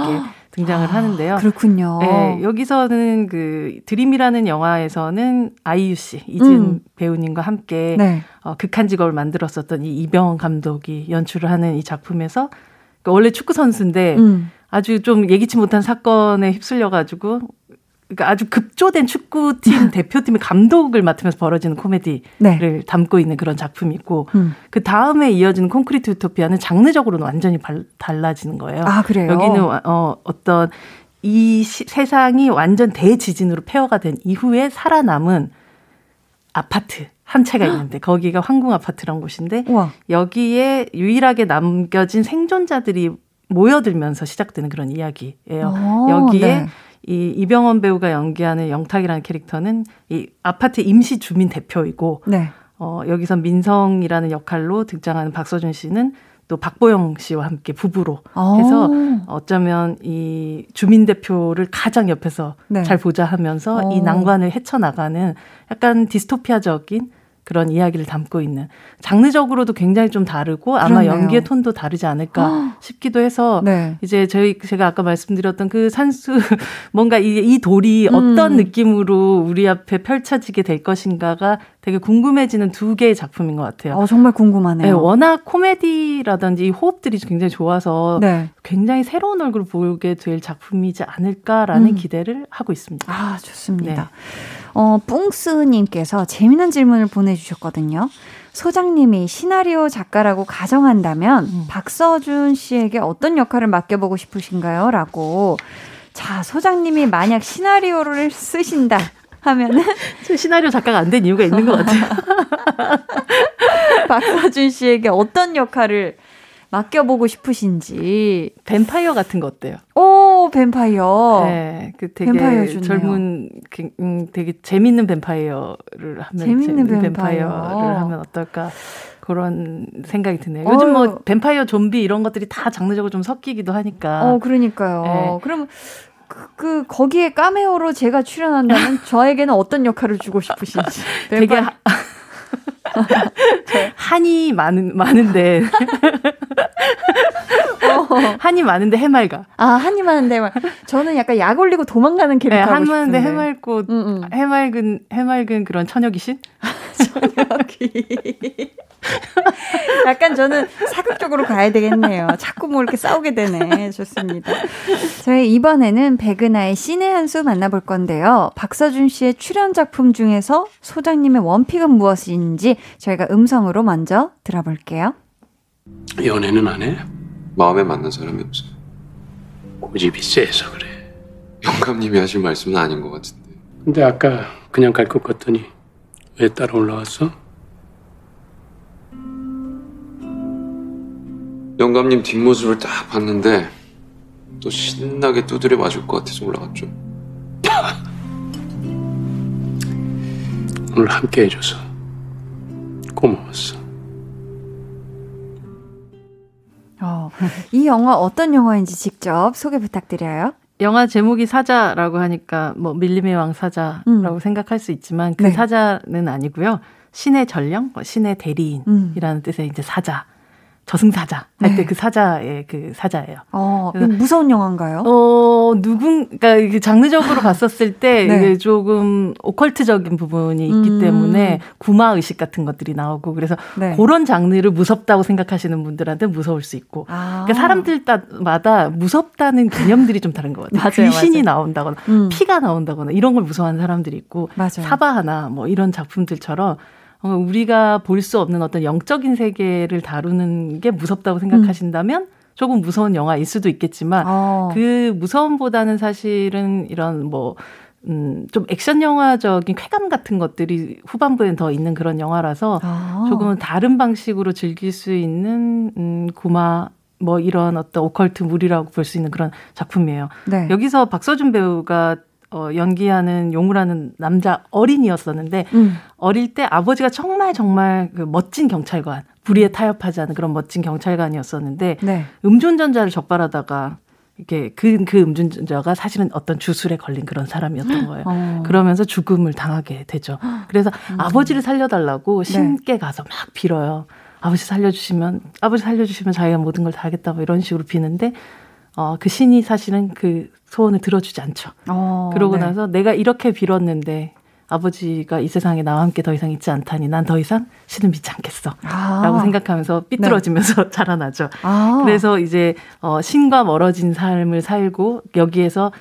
등장을 아, 하는데요. 그렇군요. 네, 여기서는 그 드림이라는 영화에서는 아이유 씨, 이지은 음. 배우님과 함께 네. 어, 극한 직업을 만들었었던 이 이병헌 감독이 연출을 하는 이 작품에서 그러니까 원래 축구 선수인데 음. 아주 좀 예기치 못한 사건에 휩쓸려 가지고 그러니까 아주 급조된 축구팀 대표팀의 감독을 맡으면서 벌어지는 코미디를 네. 담고 있는 그런 작품이고 음. 그 다음에 이어지는 콘크리트 유토피아는 장르적으로는 완전히 발, 달라지는 거예요. 아 그래요? 여기는 어, 어떤 이 시, 세상이 완전 대지진으로 폐허가 된 이후에 살아남은 아파트 한 채가 있는데 거기가 황궁 아파트란 곳인데 우와. 여기에 유일하게 남겨진 생존자들이 모여들면서 시작되는 그런 이야기예요. 오, 여기에 네. 이 이병헌 배우가 연기하는 영탁이라는 캐릭터는 이 아파트 임시 주민 대표이고 네. 어, 여기서 민성이라는 역할로 등장하는 박서준 씨는 또 박보영 씨와 함께 부부로 해서 오. 어쩌면 이 주민 대표를 가장 옆에서 네. 잘 보자 하면서 오. 이 난관을 헤쳐나가는 약간 디스토피아적인 그런 이야기를 담고 있는 장르적으로도 굉장히 좀 다르고 아마 그렇네요. 연기의 톤도 다르지 않을까 싶기도 해서 네. 이제 저희 제가 아까 말씀드렸던 그 산수 뭔가 이, 이 돌이 음. 어떤 느낌으로 우리 앞에 펼쳐지게 될 것인가가 되게 궁금해지는 두 개의 작품인 것 같아요. 어, 정말 궁금하네요. 네, 워낙 코미디라든지 호흡들이 굉장히 좋아서 네. 굉장히 새로운 얼굴을 보게 될 작품이지 않을까라는 음. 기대를 하고 있습니다. 아, 좋습니다. 네. 어, 뿡스님께서 재미난 질문을 보내주셨거든요. 소장님이 시나리오 작가라고 가정한다면 음. 박서준 씨에게 어떤 역할을 맡겨보고 싶으신가요? 라고. 자, 소장님이 만약 시나리오를 쓰신다. 하면은 시나리오 작가가 안 된 이유가 있는 것 같아요. 박서준 씨에게 어떤 역할을 맡겨보고 싶으신지. 뱀파이어 같은 거 어때요? 오, 뱀파이어. 네. 그 되게 뱀파이어 젊은, 그, 음, 되게 재밌는 뱀파이어를 하면. 재밌는 뱀파이어. 뱀파이어를 하면 어떨까. 그런 생각이 드네요. 요즘 뭐 어. 뱀파이어 좀비 이런 것들이 다 장르적으로 좀 섞이기도 하니까. 어, 그러니까요. 네. 그럼 그, 그, 거기에 까메오로 제가 출연한다면 저에게는 어떤 역할을 주고 싶으신지. 되게 하, 한이 많은 많은데 어. 한이 많은데 해맑아. 아 한이 많은데 해맑. 저는 약간 약 올리고 도망가는 캐릭터. 네, 한 많은데 해맑고 음, 음. 해맑은 해맑은 그런 처녀 귀신. 처녀 귀. 약간 저는 사극적으로 가야 되겠네요. 자꾸 뭐 이렇게 싸우게 되네. 좋습니다. 저희 이번에는 백은하의 신의 한 수 만나볼 건데요. 박서준 씨의 출연 작품 중에서 소장님의 원픽은 무엇인지 저희가 음성으로 먼저 들어볼게요. 연애는 안 해? 마음에 맞는 사람이 없어. 고집이 세서 그래. 영감님이 하실 말씀은 아닌 것 같은데. 근데 아까 그냥 갈 것 같더니 왜 따라 올라왔어? 영감님 뒷모습을 딱 봤는데 또 신나게 두드려 맞을 것 같아서 올라갔죠. 오늘 함께 해줘서 고마웠어. 어, 이 영화 어떤 영화인지 직접 소개 부탁드려요. 영화 제목이 사자라고 하니까 뭐 밀림의 왕 사자라고 음. 생각할 수 있지만 그 네. 사자는 아니고요. 신의 전령, 뭐 신의 대리인이라는 음. 뜻의 이제 사자. 저승사자 할 때그 네. 사자의 그 사자예요. 어, 무서운 영화인가요? 어, 누군, 그러니까 장르적으로 봤었을 때 네. 이게 조금 오컬트적인 부분이 있기 음. 때문에 구마 의식 같은 것들이 나오고 그래서 네. 그런 장르를 무섭다고 생각하시는 분들한테 무서울 수 있고 아. 그러니까 사람들마다 무섭다는 개념들이 좀 다른 것 같아요. 맞아요, 귀신이 맞아요. 나온다거나 음. 피가 나온다거나 이런 걸 무서워하는 사람들이 있고 맞아요. 사바하나 뭐 이런 작품들처럼 어, 우리가 볼 수 없는 어떤 영적인 세계를 다루는 게 무섭다고 생각하신다면 음. 조금 무서운 영화일 수도 있겠지만 어. 그 무서움보다는 사실은 이런 뭐 음, 좀 액션 영화적인 쾌감 같은 것들이 후반부엔 더 있는 그런 영화라서 아. 조금은 다른 방식으로 즐길 수 있는 음, 구마 뭐 이런 어떤 오컬트 물이라고 볼 수 있는 그런 작품이에요. 네. 여기서 박서준 배우가 어, 연기하는 용우라는 남자 어린이였었는데 음. 어릴 때 아버지가 정말 정말 그 멋진 경찰관 불의에 타협하지 않은 그런 멋진 경찰관이었었는데 네. 음주운전자를 적발하다가 이게 그, 그 음주운전자가 사실은 어떤 주술에 걸린 그런 사람이었던 거예요. 어. 그러면서 죽음을 당하게 되죠. 그래서 음. 아버지를 살려달라고 네. 신께 네. 가서 막 빌어요. 아버지 살려주시면 아버지 살려주시면 자기가 모든 걸 다 하겠다 뭐 이런 식으로 비는데 어, 그 신이 사실은 그 소원을 들어주지 않죠. 어, 그러고 네. 나서 내가 이렇게 빌었는데 아버지가 이 세상에 나와 함께 더 이상 있지 않다니 난 더 이상 신을 믿지 않겠어. 아. 라고 생각하면서 삐뚤어지면서 네. 자라나죠. 아. 그래서 이제 어, 신과 멀어진 삶을 살고 여기에서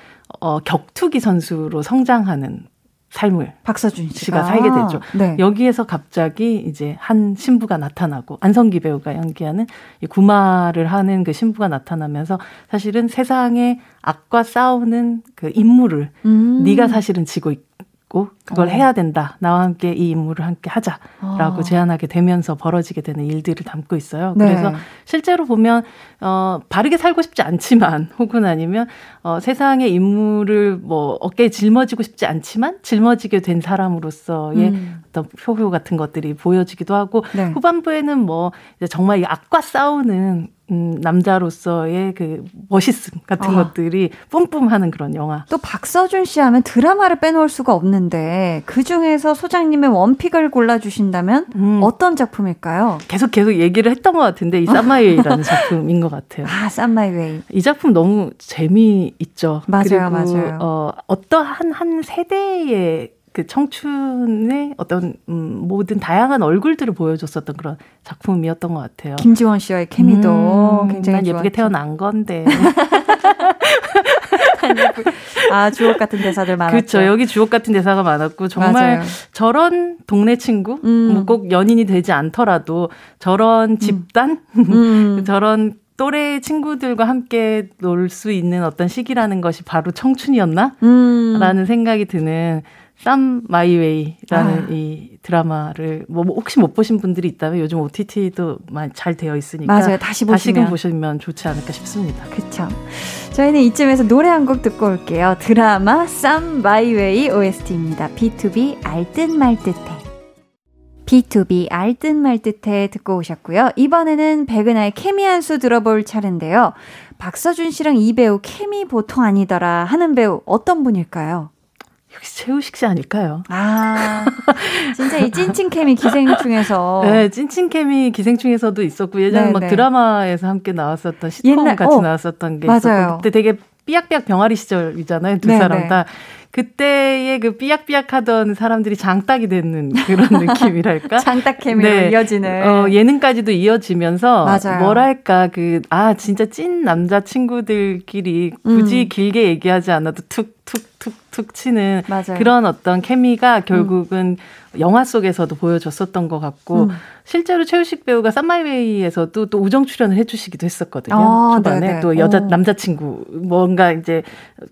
어, 격투기 선수로 성장하는 삶을 박서준 씨가, 살게 되죠. 네. 여기에서 갑자기 이제 한 신부가 나타나고 안성기 배우가 연기하는 이 구마를 하는 그 신부가 나타나면서 사실은 세상의 악과 싸우는 그 임무를 음. 네가 사실은 지고 있, 있고 그걸 어. 해야 된다. 나와 함께 이 임무를 함께 하자라고 어. 제안하게 되면서 벌어지게 되는 일들을 담고 있어요. 네. 그래서 실제로 보면 어 바르게 살고 싶지 않지만 혹은 아니면 어 세상의 임무를 뭐 어깨에 짊어지고 싶지 않지만 짊어지게 된 사람으로서의 음. 어떤 표효 같은 것들이 보여지기도 하고 네. 후반부에는 뭐 정말 이 악과 싸우는 음, 남자로서의 그 멋있음 같은 아. 것들이 뿜뿜하는 그런 영화. 또 박서준 씨 하면 드라마를 빼놓을 수가 없는데 그 중에서 소장님의 원픽을 골라주신다면 음. 어떤 작품일까요? 계속 계속 얘기를 했던 것 같은데 이 쌈마이웨이라는 작품인 것 같아요. 아 쌈마이웨이. 이 작품 너무 재미있죠. 맞아요, 그리고 맞아요. 어, 어떠한 한 세대의 그 청춘의 어떤 음, 모든 다양한 얼굴들을 보여줬었던 그런 작품이었던 것 같아요. 김지원 씨와의 케미도 음, 굉장히 난 예쁘게 태어난 건데. 아 주옥 같은 대사들 많았죠. 그렇죠. 여기 주옥 같은 대사가 많았고 정말 맞아요. 저런 동네 친구, 음. 뭐꼭 연인이 되지 않더라도 저런 음. 집단, 음. 저런 또래 친구들과 함께 놀 수 있는 어떤 시기라는 것이 바로 청춘이었나? 음. 라는 생각이 드는 쌈 마이웨이라는 아. 이 드라마를 뭐, 뭐 혹시 못 보신 분들이 있다면 요즘 OTT도 잘 되어 있으니까 맞아요. 다시 보시면 다시금 보시면 좋지 않을까 싶습니다. 그렇죠. 저희는 이쯤에서 노래 한 곡 듣고 올게요. 드라마 쌈 마이웨이 OST입니다. B2B 알듯 말듯해. B2B 알듯 말듯해 듣고 오셨고요. 이번에는 백은하의 케미 한 수 들어볼 차례인데요. 박서준 씨랑 이 배우 케미 보통 아니더라 하는 배우 어떤 분일까요? 역시 최우식 씨 아닐까요? 아, 진짜 이 찐친케미 기생충에서. 네, 찐친케미 기생충에서도 있었고, 예전에 네, 막 네. 드라마에서 함께 나왔었던 시트콤 옛날, 같이 어, 나왔었던 게 맞아요. 있었고, 그때 되게 삐약삐약 병아리 시절이잖아요, 두 네, 사람 네. 다. 그때의 그 삐약삐약하던 사람들이 장딱이 되는 그런 느낌이랄까? 장딱 케미로 네. 이어지는. 어, 예능까지도 이어지면서 맞아요. 뭐랄까 그 아 진짜 찐 남자 친구들끼리 굳이 음. 길게 얘기하지 않아도 툭 툭툭툭 치는 맞아요. 그런 어떤 케미가 결국은 음. 영화 속에서도 보여줬었던 것 같고 음. 실제로 최우식 배우가 쌈마이웨이에서도 또 우정 출연을 해주시기도 했었거든요. 아, 초반에 네네. 또 여자 오. 남자친구 뭔가 이제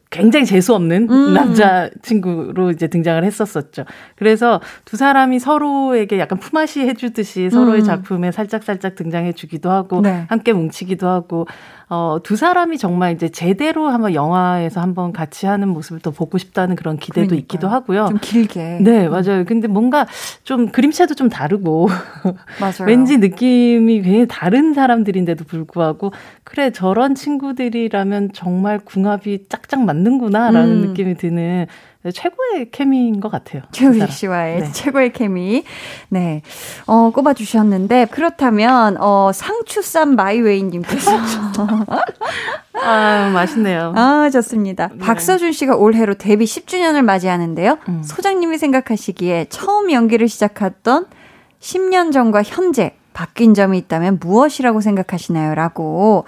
굉장히 재수 없는 음. 남자 여자친구로 이제 등장을 했었었죠. 그래서 두 사람이 서로에게 약간 품앗이 해주듯이 서로의 음. 작품에 살짝살짝 등장해주기도 하고, 네. 함께 뭉치기도 하고, 어, 두 사람이 정말 이제 제대로 한번 영화에서 한번 같이 하는 모습을 더 보고 싶다는 그런 기대도 그러니까요. 있기도 하고요. 좀 길게. 네, 맞아요. 근데 뭔가 좀 그림체도 좀 다르고. 맞아요. 왠지 느낌이 굉장히 다른 사람들인데도 불구하고, 그래, 저런 친구들이라면 정말 궁합이 짝짝 맞는구나라는 음. 느낌이 드는 최고의 케미인 것 같아요. 최우식 씨와의 네. 최고의 케미. 네. 어, 꼽아주셨는데, 그렇다면, 어, 상추쌈 마이웨이님께서. 아, 맛있네요. 아, 좋습니다. 네. 박서준 씨가 올해로 데뷔 10주년을 맞이하는데요. 음. 소장님이 생각하시기에 처음 연기를 시작했던 10년 전과 현재 바뀐 점이 있다면 무엇이라고 생각하시나요? 라고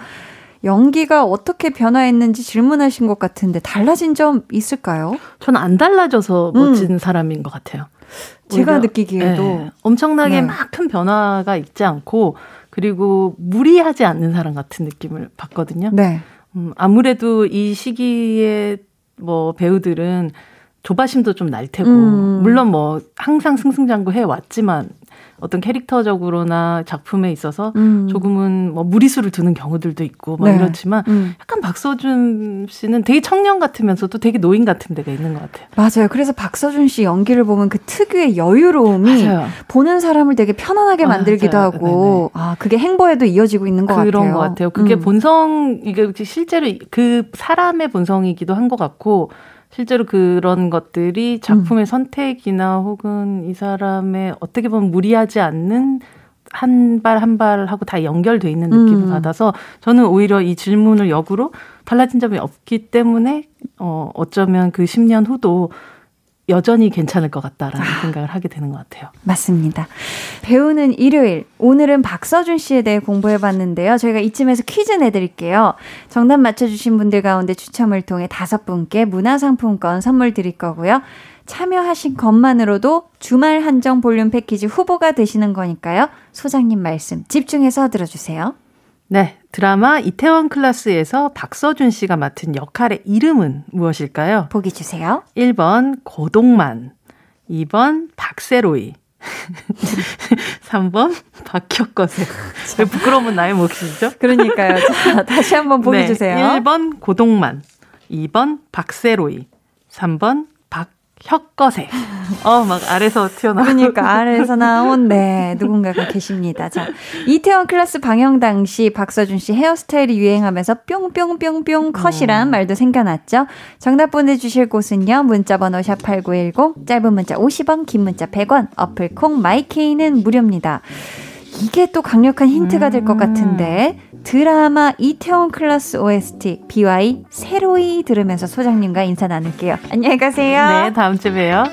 연기가 어떻게 변화했는지 질문하신 것 같은데 달라진 점 있을까요? 저는 안 달라져서 멋진 음. 사람인 것 같아요. 제가 느끼기에도 네, 엄청나게 네. 막큰 변화가 있지 않고 그리고 무리하지 않는 사람 같은 느낌을 받거든요. 네. 음, 아무래도 이 시기에 뭐 배우들은 조바심도 좀 날 테고 음. 물론 뭐 항상 승승장구 해 왔지만 어떤 캐릭터적으로나 작품에 있어서 음. 조금은 뭐 무리수를 두는 경우들도 있고 막 네. 이렇지만 음. 약간 박서준 씨는 되게 청년 같으면서도 되게 노인 같은 데가 있는 것 같아요. 맞아요. 그래서 박서준 씨 연기를 보면 그 특유의 여유로움이 맞아요. 보는 사람을 되게 편안하게 만들기도 맞아요. 하고 네네. 아 그게 행보에도 이어지고 있는 것 그런 같아요. 그런 것 같아요. 그게 음. 본성 이게 실제로 그 사람의 본성이기도 한 것 같고 실제로 그런 것들이 작품의 음. 선택이나 혹은 이 사람의 어떻게 보면 무리하지 않는 한 발 한 발 하고 다 연결돼 있는 느낌을 음. 받아서 저는 오히려 이 질문을 역으로 달라진 점이 없기 때문에 어 어쩌면 그 10년 후도 여전히 괜찮을 것 같다라는 아, 생각을 하게 되는 것 같아요. 맞습니다. 배우는 일요일. 오늘은 박서준 씨에 대해 공부해 봤는데요. 저희가 이쯤에서 퀴즈 내드릴게요. 정답 맞춰주신 분들 가운데 추첨을 통해 다섯 분께 문화상품권 선물 드릴 거고요. 참여하신 것만으로도 주말 한정 볼륨 패키지 후보가 되시는 거니까요. 소장님 말씀 집중해서 들어주세요. 네. 드라마 이태원 클라스에서 박서준 씨가 맡은 역할의 이름은 무엇일까요? 보기 주세요. 1번 고동만, 2번 박세로이, 3번 박혁거세. 왜 부끄러움은 나의 몫이죠? 그러니까요. 자, 다시 한번 보기 네, 주세요. 1번 고동만, 2번 박세로이, 3번 혁거세. 어, 막 아래서 튀어나온. 그러니까 아래에서 나온, 네, 누군가가 계십니다. 자, 이태원 클래스 방영 당시 박서준 씨 헤어스타일이 유행하면서 뿅뿅뿅뿅 컷이란 음. 말도 생겨났죠. 정답 보내주실 곳은요, 문자번호 샵8910, 짧은 문자 50원, 긴 문자 100원, 어플콩 마이케이는 무료입니다. 이게 또 강력한 힌트가 될 것 같은데 드라마 이태원 클래스 OST BY 새로이 들으면서 소장님과 인사 나눌게요. 안녕히 가세요. 네, 다음 주에 봬요.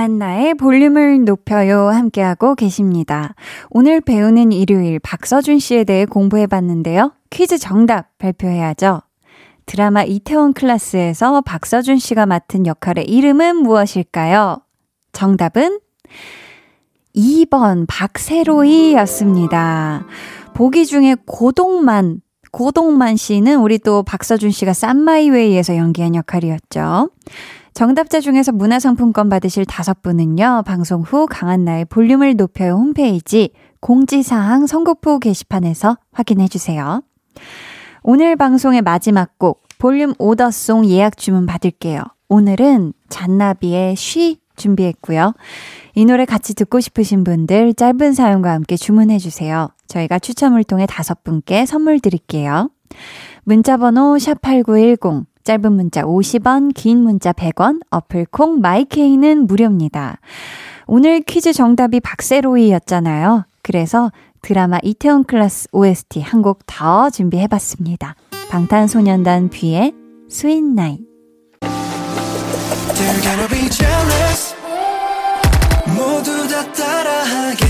강한나의 볼륨을 높여요 함께하고 계십니다. 오늘 배우는 일요일 박서준 씨에 대해 공부해 봤는데요. 퀴즈 정답 발표해야죠. 드라마 이태원 클라스에서 박서준 씨가 맡은 역할의 이름은 무엇일까요? 정답은 2번 박세로이였습니다. 보기 중에 고동만 고동만 씨는 우리 또 박서준 씨가 쌈마이웨이에서 연기한 역할이었죠. 정답자 중에서 문화상품권 받으실 다섯 분은요, 방송 후 강한나의 볼륨을 높여요 홈페이지 공지사항 선곡표 게시판에서 확인해주세요. 오늘 방송의 마지막 곡, 볼륨 오더송 예약 주문 받을게요. 오늘은 잔나비의 쉬 준비했고요. 이 노래 같이 듣고 싶으신 분들 짧은 사연과 함께 주문해주세요. 저희가 추첨을 통해 다섯 분께 선물 드릴게요. 문자번호 샵8910, 짧은 문자 50원, 긴 문자 100원, 어플 콩 마이케이는 무료입니다. 오늘 퀴즈 정답이 박새로이였잖아요. 그래서 드라마 이태원 클래스 OST 한 곡 더 준비해 봤습니다. 방탄소년단 뷔의 Sweet Night. 모두 다 따라하게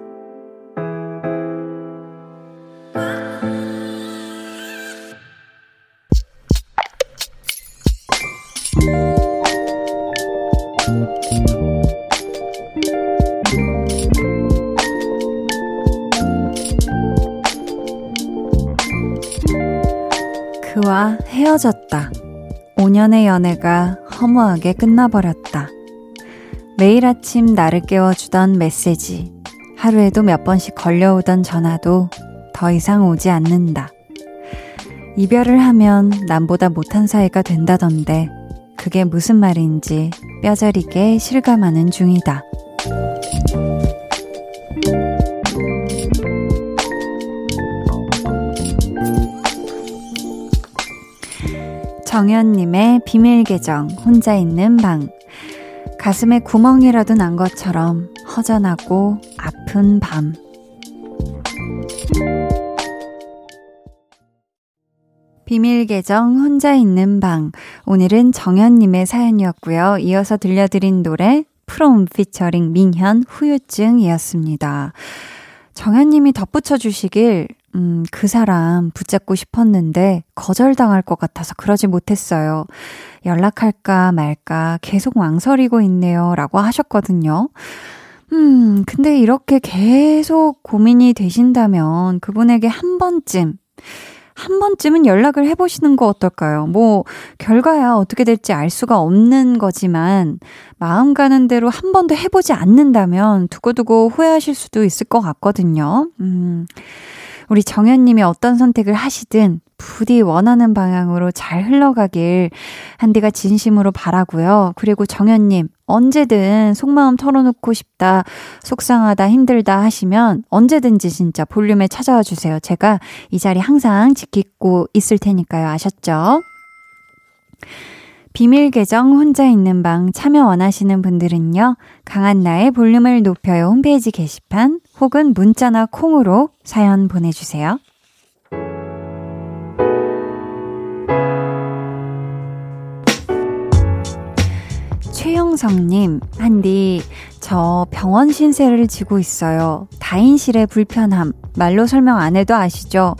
헤어졌다. 5년의 연애가 허무하게 끝나버렸다. 매일 아침 나를 깨워주던 메시지, 하루에도 몇 번씩 걸려오던 전화도 더 이상 오지 않는다. 이별을 하면 남보다 못한 사이가 된다던데, 그게 무슨 말인지 뼈저리게 실감하는 중이다. 정현님의 비밀 계정, 혼자 있는 방. 가슴에 구멍이라도 난 것처럼 허전하고 아픈 밤. 비밀 계정 혼자 있는 방. 오늘은 정현님의 사연이었고요. 이어서 들려드린 노래 프롬 피처링 민현 후유증이었습니다. 정현님이 덧붙여 주시길 음, 그 사람 붙잡고 싶었는데 거절당할 것 같아서 그러지 못했어요. 연락할까 말까 계속 망설이고 있네요. 라고 하셨거든요. 음, 근데 이렇게 계속 고민이 되신다면 그분에게 한 번쯤, 한 번쯤은 연락을 해보시는 거 어떨까요? 뭐, 결과야 어떻게 될지 알 수가 없는 거지만, 마음 가는 대로 한 번도 해보지 않는다면 두고두고 후회하실 수도 있을 것 같거든요. 음. 우리 정현님이 어떤 선택을 하시든 부디 원하는 방향으로 잘 흘러가길 한디가 진심으로 바라고요. 그리고 정현님 언제든 속마음 털어놓고 싶다, 속상하다, 힘들다 하시면 언제든지 진짜 볼륨에 찾아와 주세요. 제가 이 자리 항상 지키고 있을 테니까요. 아셨죠? 비밀 계정 혼자 있는 방 참여 원하시는 분들은요. 강한나의 볼륨을 높여요 홈페이지 게시판 혹은 문자나 콩으로 사연 보내주세요. 최영성님, 한디, 저 병원 신세를 지고 있어요. 다인실의 불편함, 말로 설명 안 해도 아시죠?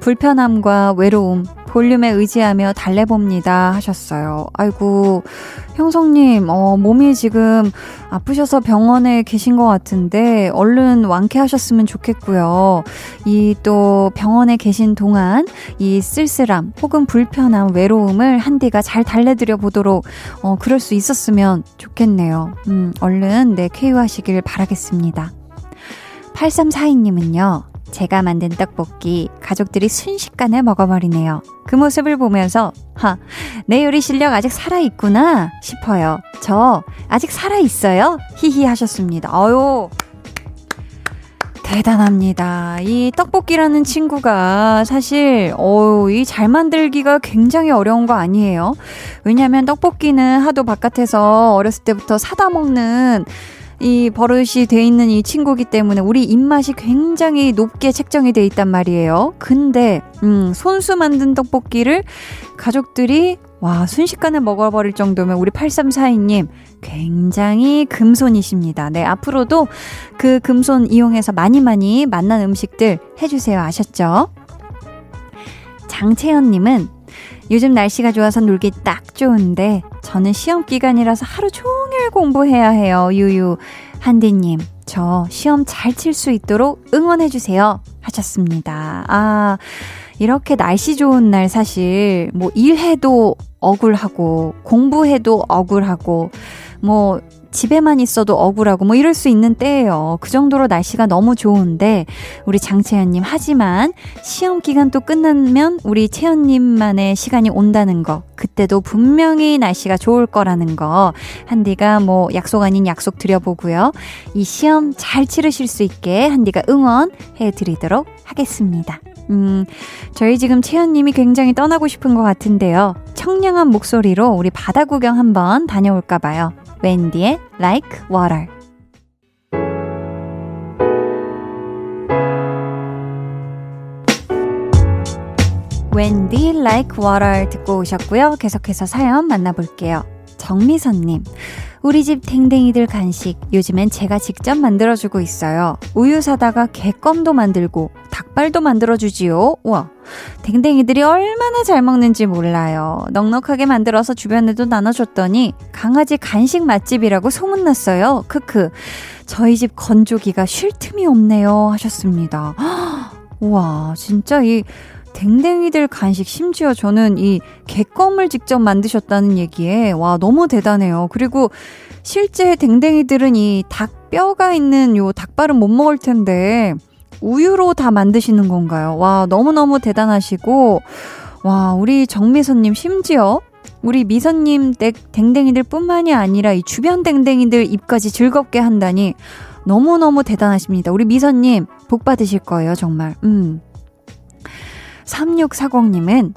불편함과 외로움, 볼륨에 의지하며 달래봅니다 하셨어요. 아이고, 형성님, 어, 몸이 지금 아프셔서 병원에 계신 것 같은데, 얼른 완쾌하셨으면 좋겠고요. 이 또 병원에 계신 동안 이 쓸쓸함 혹은 불편함, 외로움을 한디가 잘 달래드려 보도록, 어, 그럴 수 있었으면 좋겠네요. 음, 얼른 네, 쾌유하시길 바라겠습니다. 8342님은요, 제가 만든 떡볶이 가족들이 순식간에 먹어버리네요. 그 모습을 보면서 하, 내 요리 실력 아직 살아있구나 싶어요. 저 아직 살아있어요? 히히 하셨습니다. 어유 대단합니다. 이 떡볶이라는 친구가 사실, 어우, 이 잘 만들기가 굉장히 어려운 거 아니에요? 왜냐면 떡볶이는 하도 바깥에서 어렸을 때부터 사다 먹는 이 버릇이 돼 있는 이 친구기 때문에 우리 입맛이 굉장히 높게 책정이 돼 있단 말이에요. 근데 음, 손수 만든 떡볶이를 가족들이 와, 순식간에 먹어버릴 정도면 우리 8342님 굉장히 금손이십니다. 네, 앞으로도 그 금손 이용해서 많이 많이 만난 음식들 해주세요. 아셨죠? 장채연님은 요즘 날씨가 좋아서 놀기 딱 좋은데 저는 시험 기간이라서 하루 종일 공부해야 해요. 유유. 한디님, 저 시험 잘 칠 수 있도록 응원해 주세요. 하셨습니다. 아, 이렇게 날씨 좋은 날 사실 뭐 일해도 억울하고 공부해도 억울하고 뭐 집에만 있어도 억울하고 뭐 이럴 수 있는 때예요. 그 정도로 날씨가 너무 좋은데 우리 장채연님 하지만 시험 기간 또 끝나면 우리 채연님만의 시간이 온다는 거 그때도 분명히 날씨가 좋을 거라는 거 한디가 뭐 약속 아닌 약속 드려보고요. 이 시험 잘 치르실 수 있게 한디가 응원해 드리도록 하겠습니다. 음, 저희 지금 채연님이 굉장히 떠나고 싶은 것 같은데요. 청량한 목소리로 우리 바다 구경 한번 다녀올까봐요. 웬디의 Like Water. 웬디 Like Water 듣고 오셨고요. 계속해서 사연 만나볼게요. 정미선님. 우리 집 댕댕이들 간식 요즘엔 제가 직접 만들어주고 있어요. 우유 사다가 개껌도 만들고 닭발도 만들어주지요. 와, 댕댕이들이 얼마나 잘 먹는지 몰라요. 넉넉하게 만들어서 주변에도 나눠줬더니 강아지 간식 맛집이라고 소문났어요. 크크. 저희 집 건조기가 쉴 틈이 없네요. 하셨습니다. 와, 진짜 이 댕댕이들 간식 심지어 저는 이 개껌을 직접 만드셨다는 얘기에 와 너무 대단해요. 그리고 실제 댕댕이들은 이 닭뼈가 있는 요 닭발은 못 먹을 텐데 우유로 다 만드시는 건가요? 와 너무너무 대단하시고 와 우리 정미선님 심지어 우리 미선님 댁 댕댕이들 뿐만이 아니라 이 주변 댕댕이들 입까지 즐겁게 한다니 너무너무 대단하십니다. 우리 미선님 복 받으실 거예요, 정말. 음. 3640님은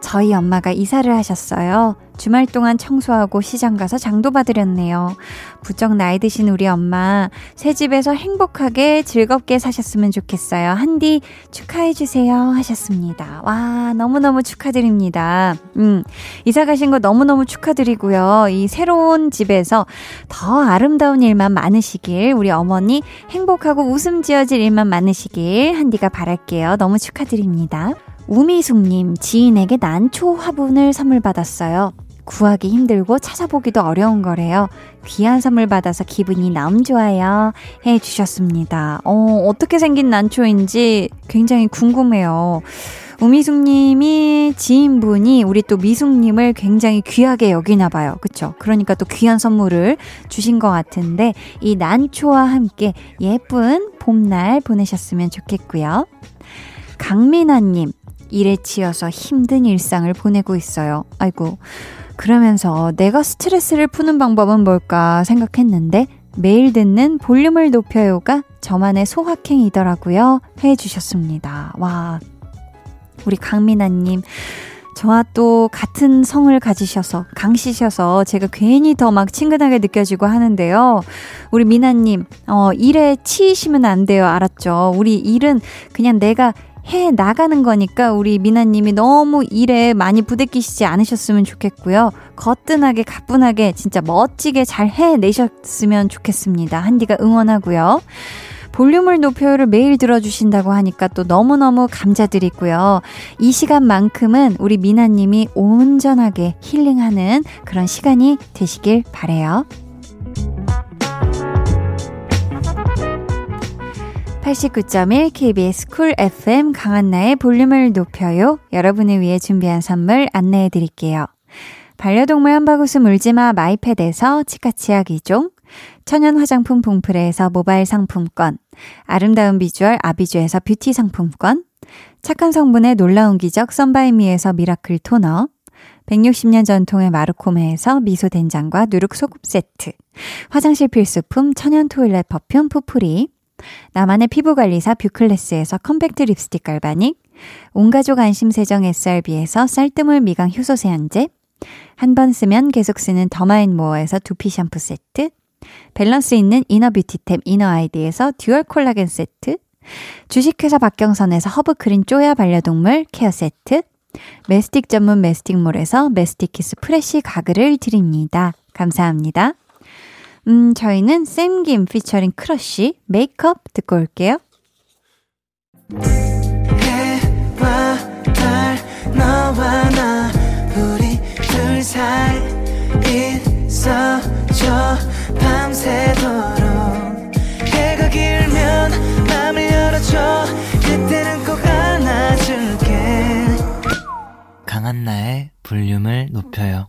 저희 엄마가 이사를 하셨어요. 주말 동안 청소하고 시장 가서 장도 받으렸네요. 부쩍 나이 드신 우리 엄마, 새 집에서 행복하게 즐겁게 사셨으면 좋겠어요. 한디 축하해주세요. 하셨습니다. 와, 너무너무 축하드립니다. 음, 이사 가신 거 너무너무 축하드리고요. 이 새로운 집에서 더 아름다운 일만 많으시길, 우리 어머니 행복하고 웃음 지어질 일만 많으시길 한디가 바랄게요. 너무 축하드립니다. 우미숙님, 지인에게 난초 화분을 선물 받았어요. 구하기 힘들고 찾아보기도 어려운 거래요. 귀한 선물 받아서 기분이 너무 좋아요. 해 주셨습니다. 어, 어떻게 생긴 난초인지 굉장히 궁금해요. 우미숙님이 지인분이 우리 또 미숙님을 굉장히 귀하게 여기나 봐요. 그쵸? 그러니까 또 귀한 선물을 주신 것 같은데 이 난초와 함께 예쁜 봄날 보내셨으면 좋겠고요. 강민아님, 일에 치여서 힘든 일상을 보내고 있어요. 아이고. 그러면서 내가 스트레스를 푸는 방법은 뭘까 생각했는데 매일 듣는 볼륨을 높여요가 저만의 소확행이더라고요. 해 주셨습니다. 와. 우리 강민아님. 저와 또 같은 성을 가지셔서 강씨셔서 제가 괜히 더 막 친근하게 느껴지고 하는데요. 우리 미나님, 어, 일에 치이시면 안 돼요. 알았죠? 우리 일은 그냥 내가 해 나가는 거니까 우리 미나님이 너무 일에 많이 부대끼시지 않으셨으면 좋겠고요. 거뜬하게 가뿐하게 진짜 멋지게 잘 해내셨으면 좋겠습니다. 한디가 응원하고요. 볼륨을 높여요를 매일 들어주신다고 하니까 또 너무너무 감사드리고요. 이 시간만큼은 우리 미나님이 온전하게 힐링하는 그런 시간이 되시길 바래요. 89.1 KBS Cool FM 강한나의 볼륨을 높여요. 여러분을 위해 준비한 선물 안내해 드릴게요. 반려동물 한바구스 물지마 마이패드에서 치카치약 2종, 천연 화장품 봉프레에서 모바일 상품권, 아름다운 비주얼 아비주에서 뷰티 상품권, 착한 성분의 놀라운 기적 썬바이미에서 miracle toner, 160년 전통의 마르코메에서 미소 된장과 누룩 소금 세트, 화장실 필수품 천연 toilet perfume 푸풀이, 나만의 피부관리사 뷰클래스에서 compact 립스틱 galvanic, 온가족 안심세정 SRB에서 쌀뜨물 미강 효소 세안제, 한 번 쓰면 계속 쓰는 더마앤모어에서 두피 샴푸 세트, 밸런스 있는 inner beauty템 이너 아이디에서 dual 콜라겐 세트, 주식회사 박경선에서 허브크린 쪼야 반려동물 care 세트, 메스틱 전문 메스틱몰에서 메스틱 kiss fresh 가글을 드립니다. 감사합니다. 음, 저희는 샘김 피처링 크러쉬 Make Up 듣고 올게요. 해와 달 너와 나. 우리 둘 사이 있어줘. 밤새도록. 해가 길면 맘을 열어줘. 그때는 꼭 안아줄게. 강한나의 볼륨을 높여요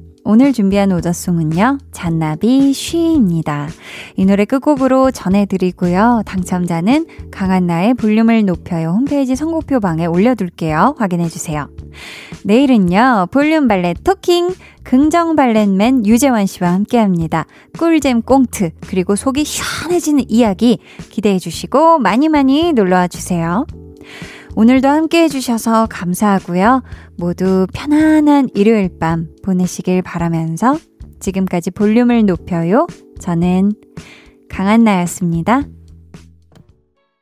오늘 준비한 오더송은요, 잔나비 쉬입니다. 이 노래 끝곡으로 전해드리고요. 당첨자는 강한나의 볼륨을 높여요 홈페이지 선곡표 방에 올려둘게요. 확인해주세요. 내일은요, 볼륨 발렛 토킹, 긍정 발렛맨 유재환 씨와 함께 합니다. 꿀잼 꽁트, 그리고 속이 시원해지는 이야기 기대해 주시고 많이 많이 놀러와 주세요. 오늘도 함께 해주셔서 감사하고요. 모두 편안한 일요일 밤 보내시길 바라면서 지금까지 볼륨을 높여요. 저는 강한나였습니다.